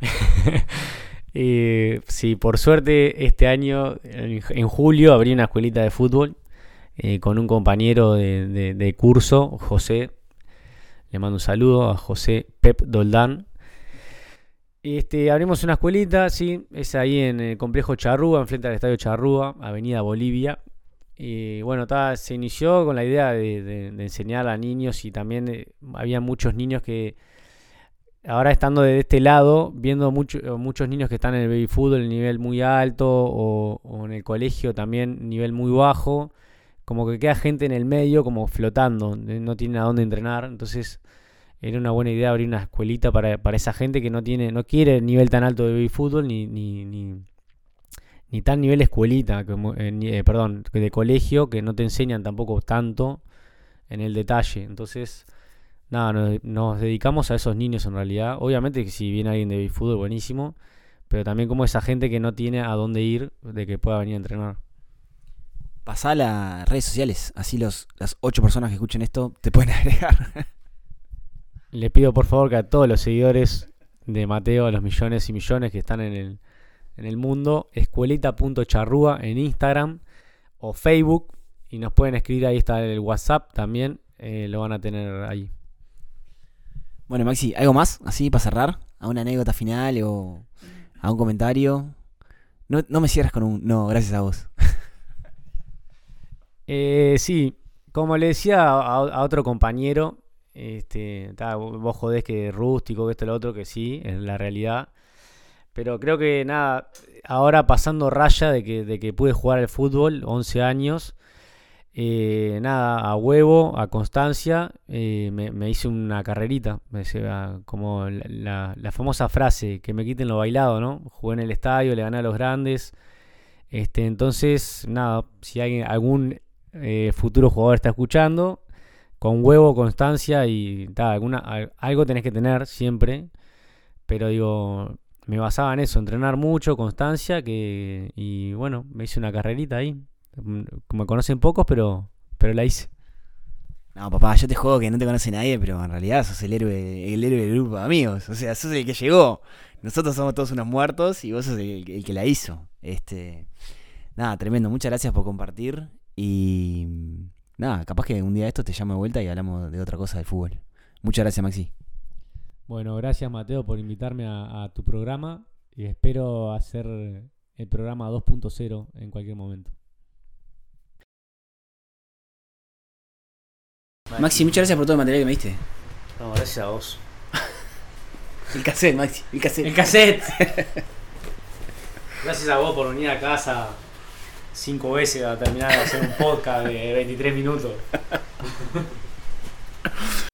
[laughs] Eh, sí, por suerte este año, en, julio, abrí una escuelita de fútbol eh, con un compañero de, curso, José. Le mando un saludo a José Pep Doldán. Este, abrimos una escuelita, sí, es ahí en el complejo Charrúa, enfrente al estadio Charrúa, Avenida Bolivia. Y bueno, ta, se inició con la idea de, enseñar a niños y también eh, había muchos niños que ahora estando de este lado, viendo mucho- muchos niños que están en el baby fútbol, el nivel muy alto, o, en el colegio también nivel muy bajo, como que queda gente en el medio como flotando, eh, no tienen a dónde entrenar, entonces era una buena idea abrir una escuelita para, para esa gente que no tiene, no quiere el nivel tan alto de baby fútbol ni, ni, ni, ni tan nivel escuelita, eh, eh, perdón, de colegio, que no te enseñan tampoco tanto en el detalle, entonces nada, nos, nos dedicamos a esos niños en realidad. Obviamente que si viene alguien de fútbol, buenísimo. Pero también como esa gente que no tiene a dónde ir de que pueda venir a entrenar. Pasá a las redes sociales, así los, las ocho personas que escuchen esto te pueden [laughs] agregar. Le pido por favor que a todos los seguidores de Mateo, a los millones y millones que están en el, en el mundo, escuelita.charrúa en Instagram o Facebook. Y nos pueden escribir, ahí está el WhatsApp también, eh, lo van a tener ahí. Bueno, Maxi, ¿algo más? Así para cerrar, a una anécdota final o a un comentario. No, no me cierras con un no, gracias a vos. [laughs] Eh, sí, como le decía a, otro compañero, este, vos jodés que rústico, que esto, lo otro, que sí, en la realidad. Pero creo que nada, ahora pasando raya de que, de que pude jugar al fútbol, 11 años, eh, nada, a huevo, a constancia, eh, me, hice una carrerita, me decía, como la, famosa frase, que me quiten lo bailado, ¿no? Jugué en el estadio, le gané a los grandes. Este, entonces, nada, si alguien, algún eh, futuro jugador está escuchando, con huevo, constancia y ta, alguna, al- algo tenés que tener siempre. Pero digo, me basaba en eso, entrenar mucho, constancia, que y bueno, me hice una carrerita ahí. Mm, Me conocen pocos, pero, pero la hice. No, papá, yo te juego que no te conoce nadie, pero en realidad sos el héroe, el héroe del grupo de amigos. O sea, sos el que llegó. Nosotros somos todos unos muertos y vos sos el, el que la hizo. Este, nada, tremendo. Muchas gracias por compartir y nada, capaz que un día de esto te llamo de vuelta y hablamos de otra cosa del fútbol. Muchas gracias, Maxi. Bueno, gracias Mateo por invitarme a, a tu programa y espero hacer el programa 2.0 en cualquier momento. Maxi, muchas gracias por todo el material que me diste. No, gracias a vos. [laughs] El cassette, Maxi, el cassette. cassette. [laughs] Gracias a vos por venir a casa cinco veces a terminar de hacer un podcast de 23 minutos. [laughs]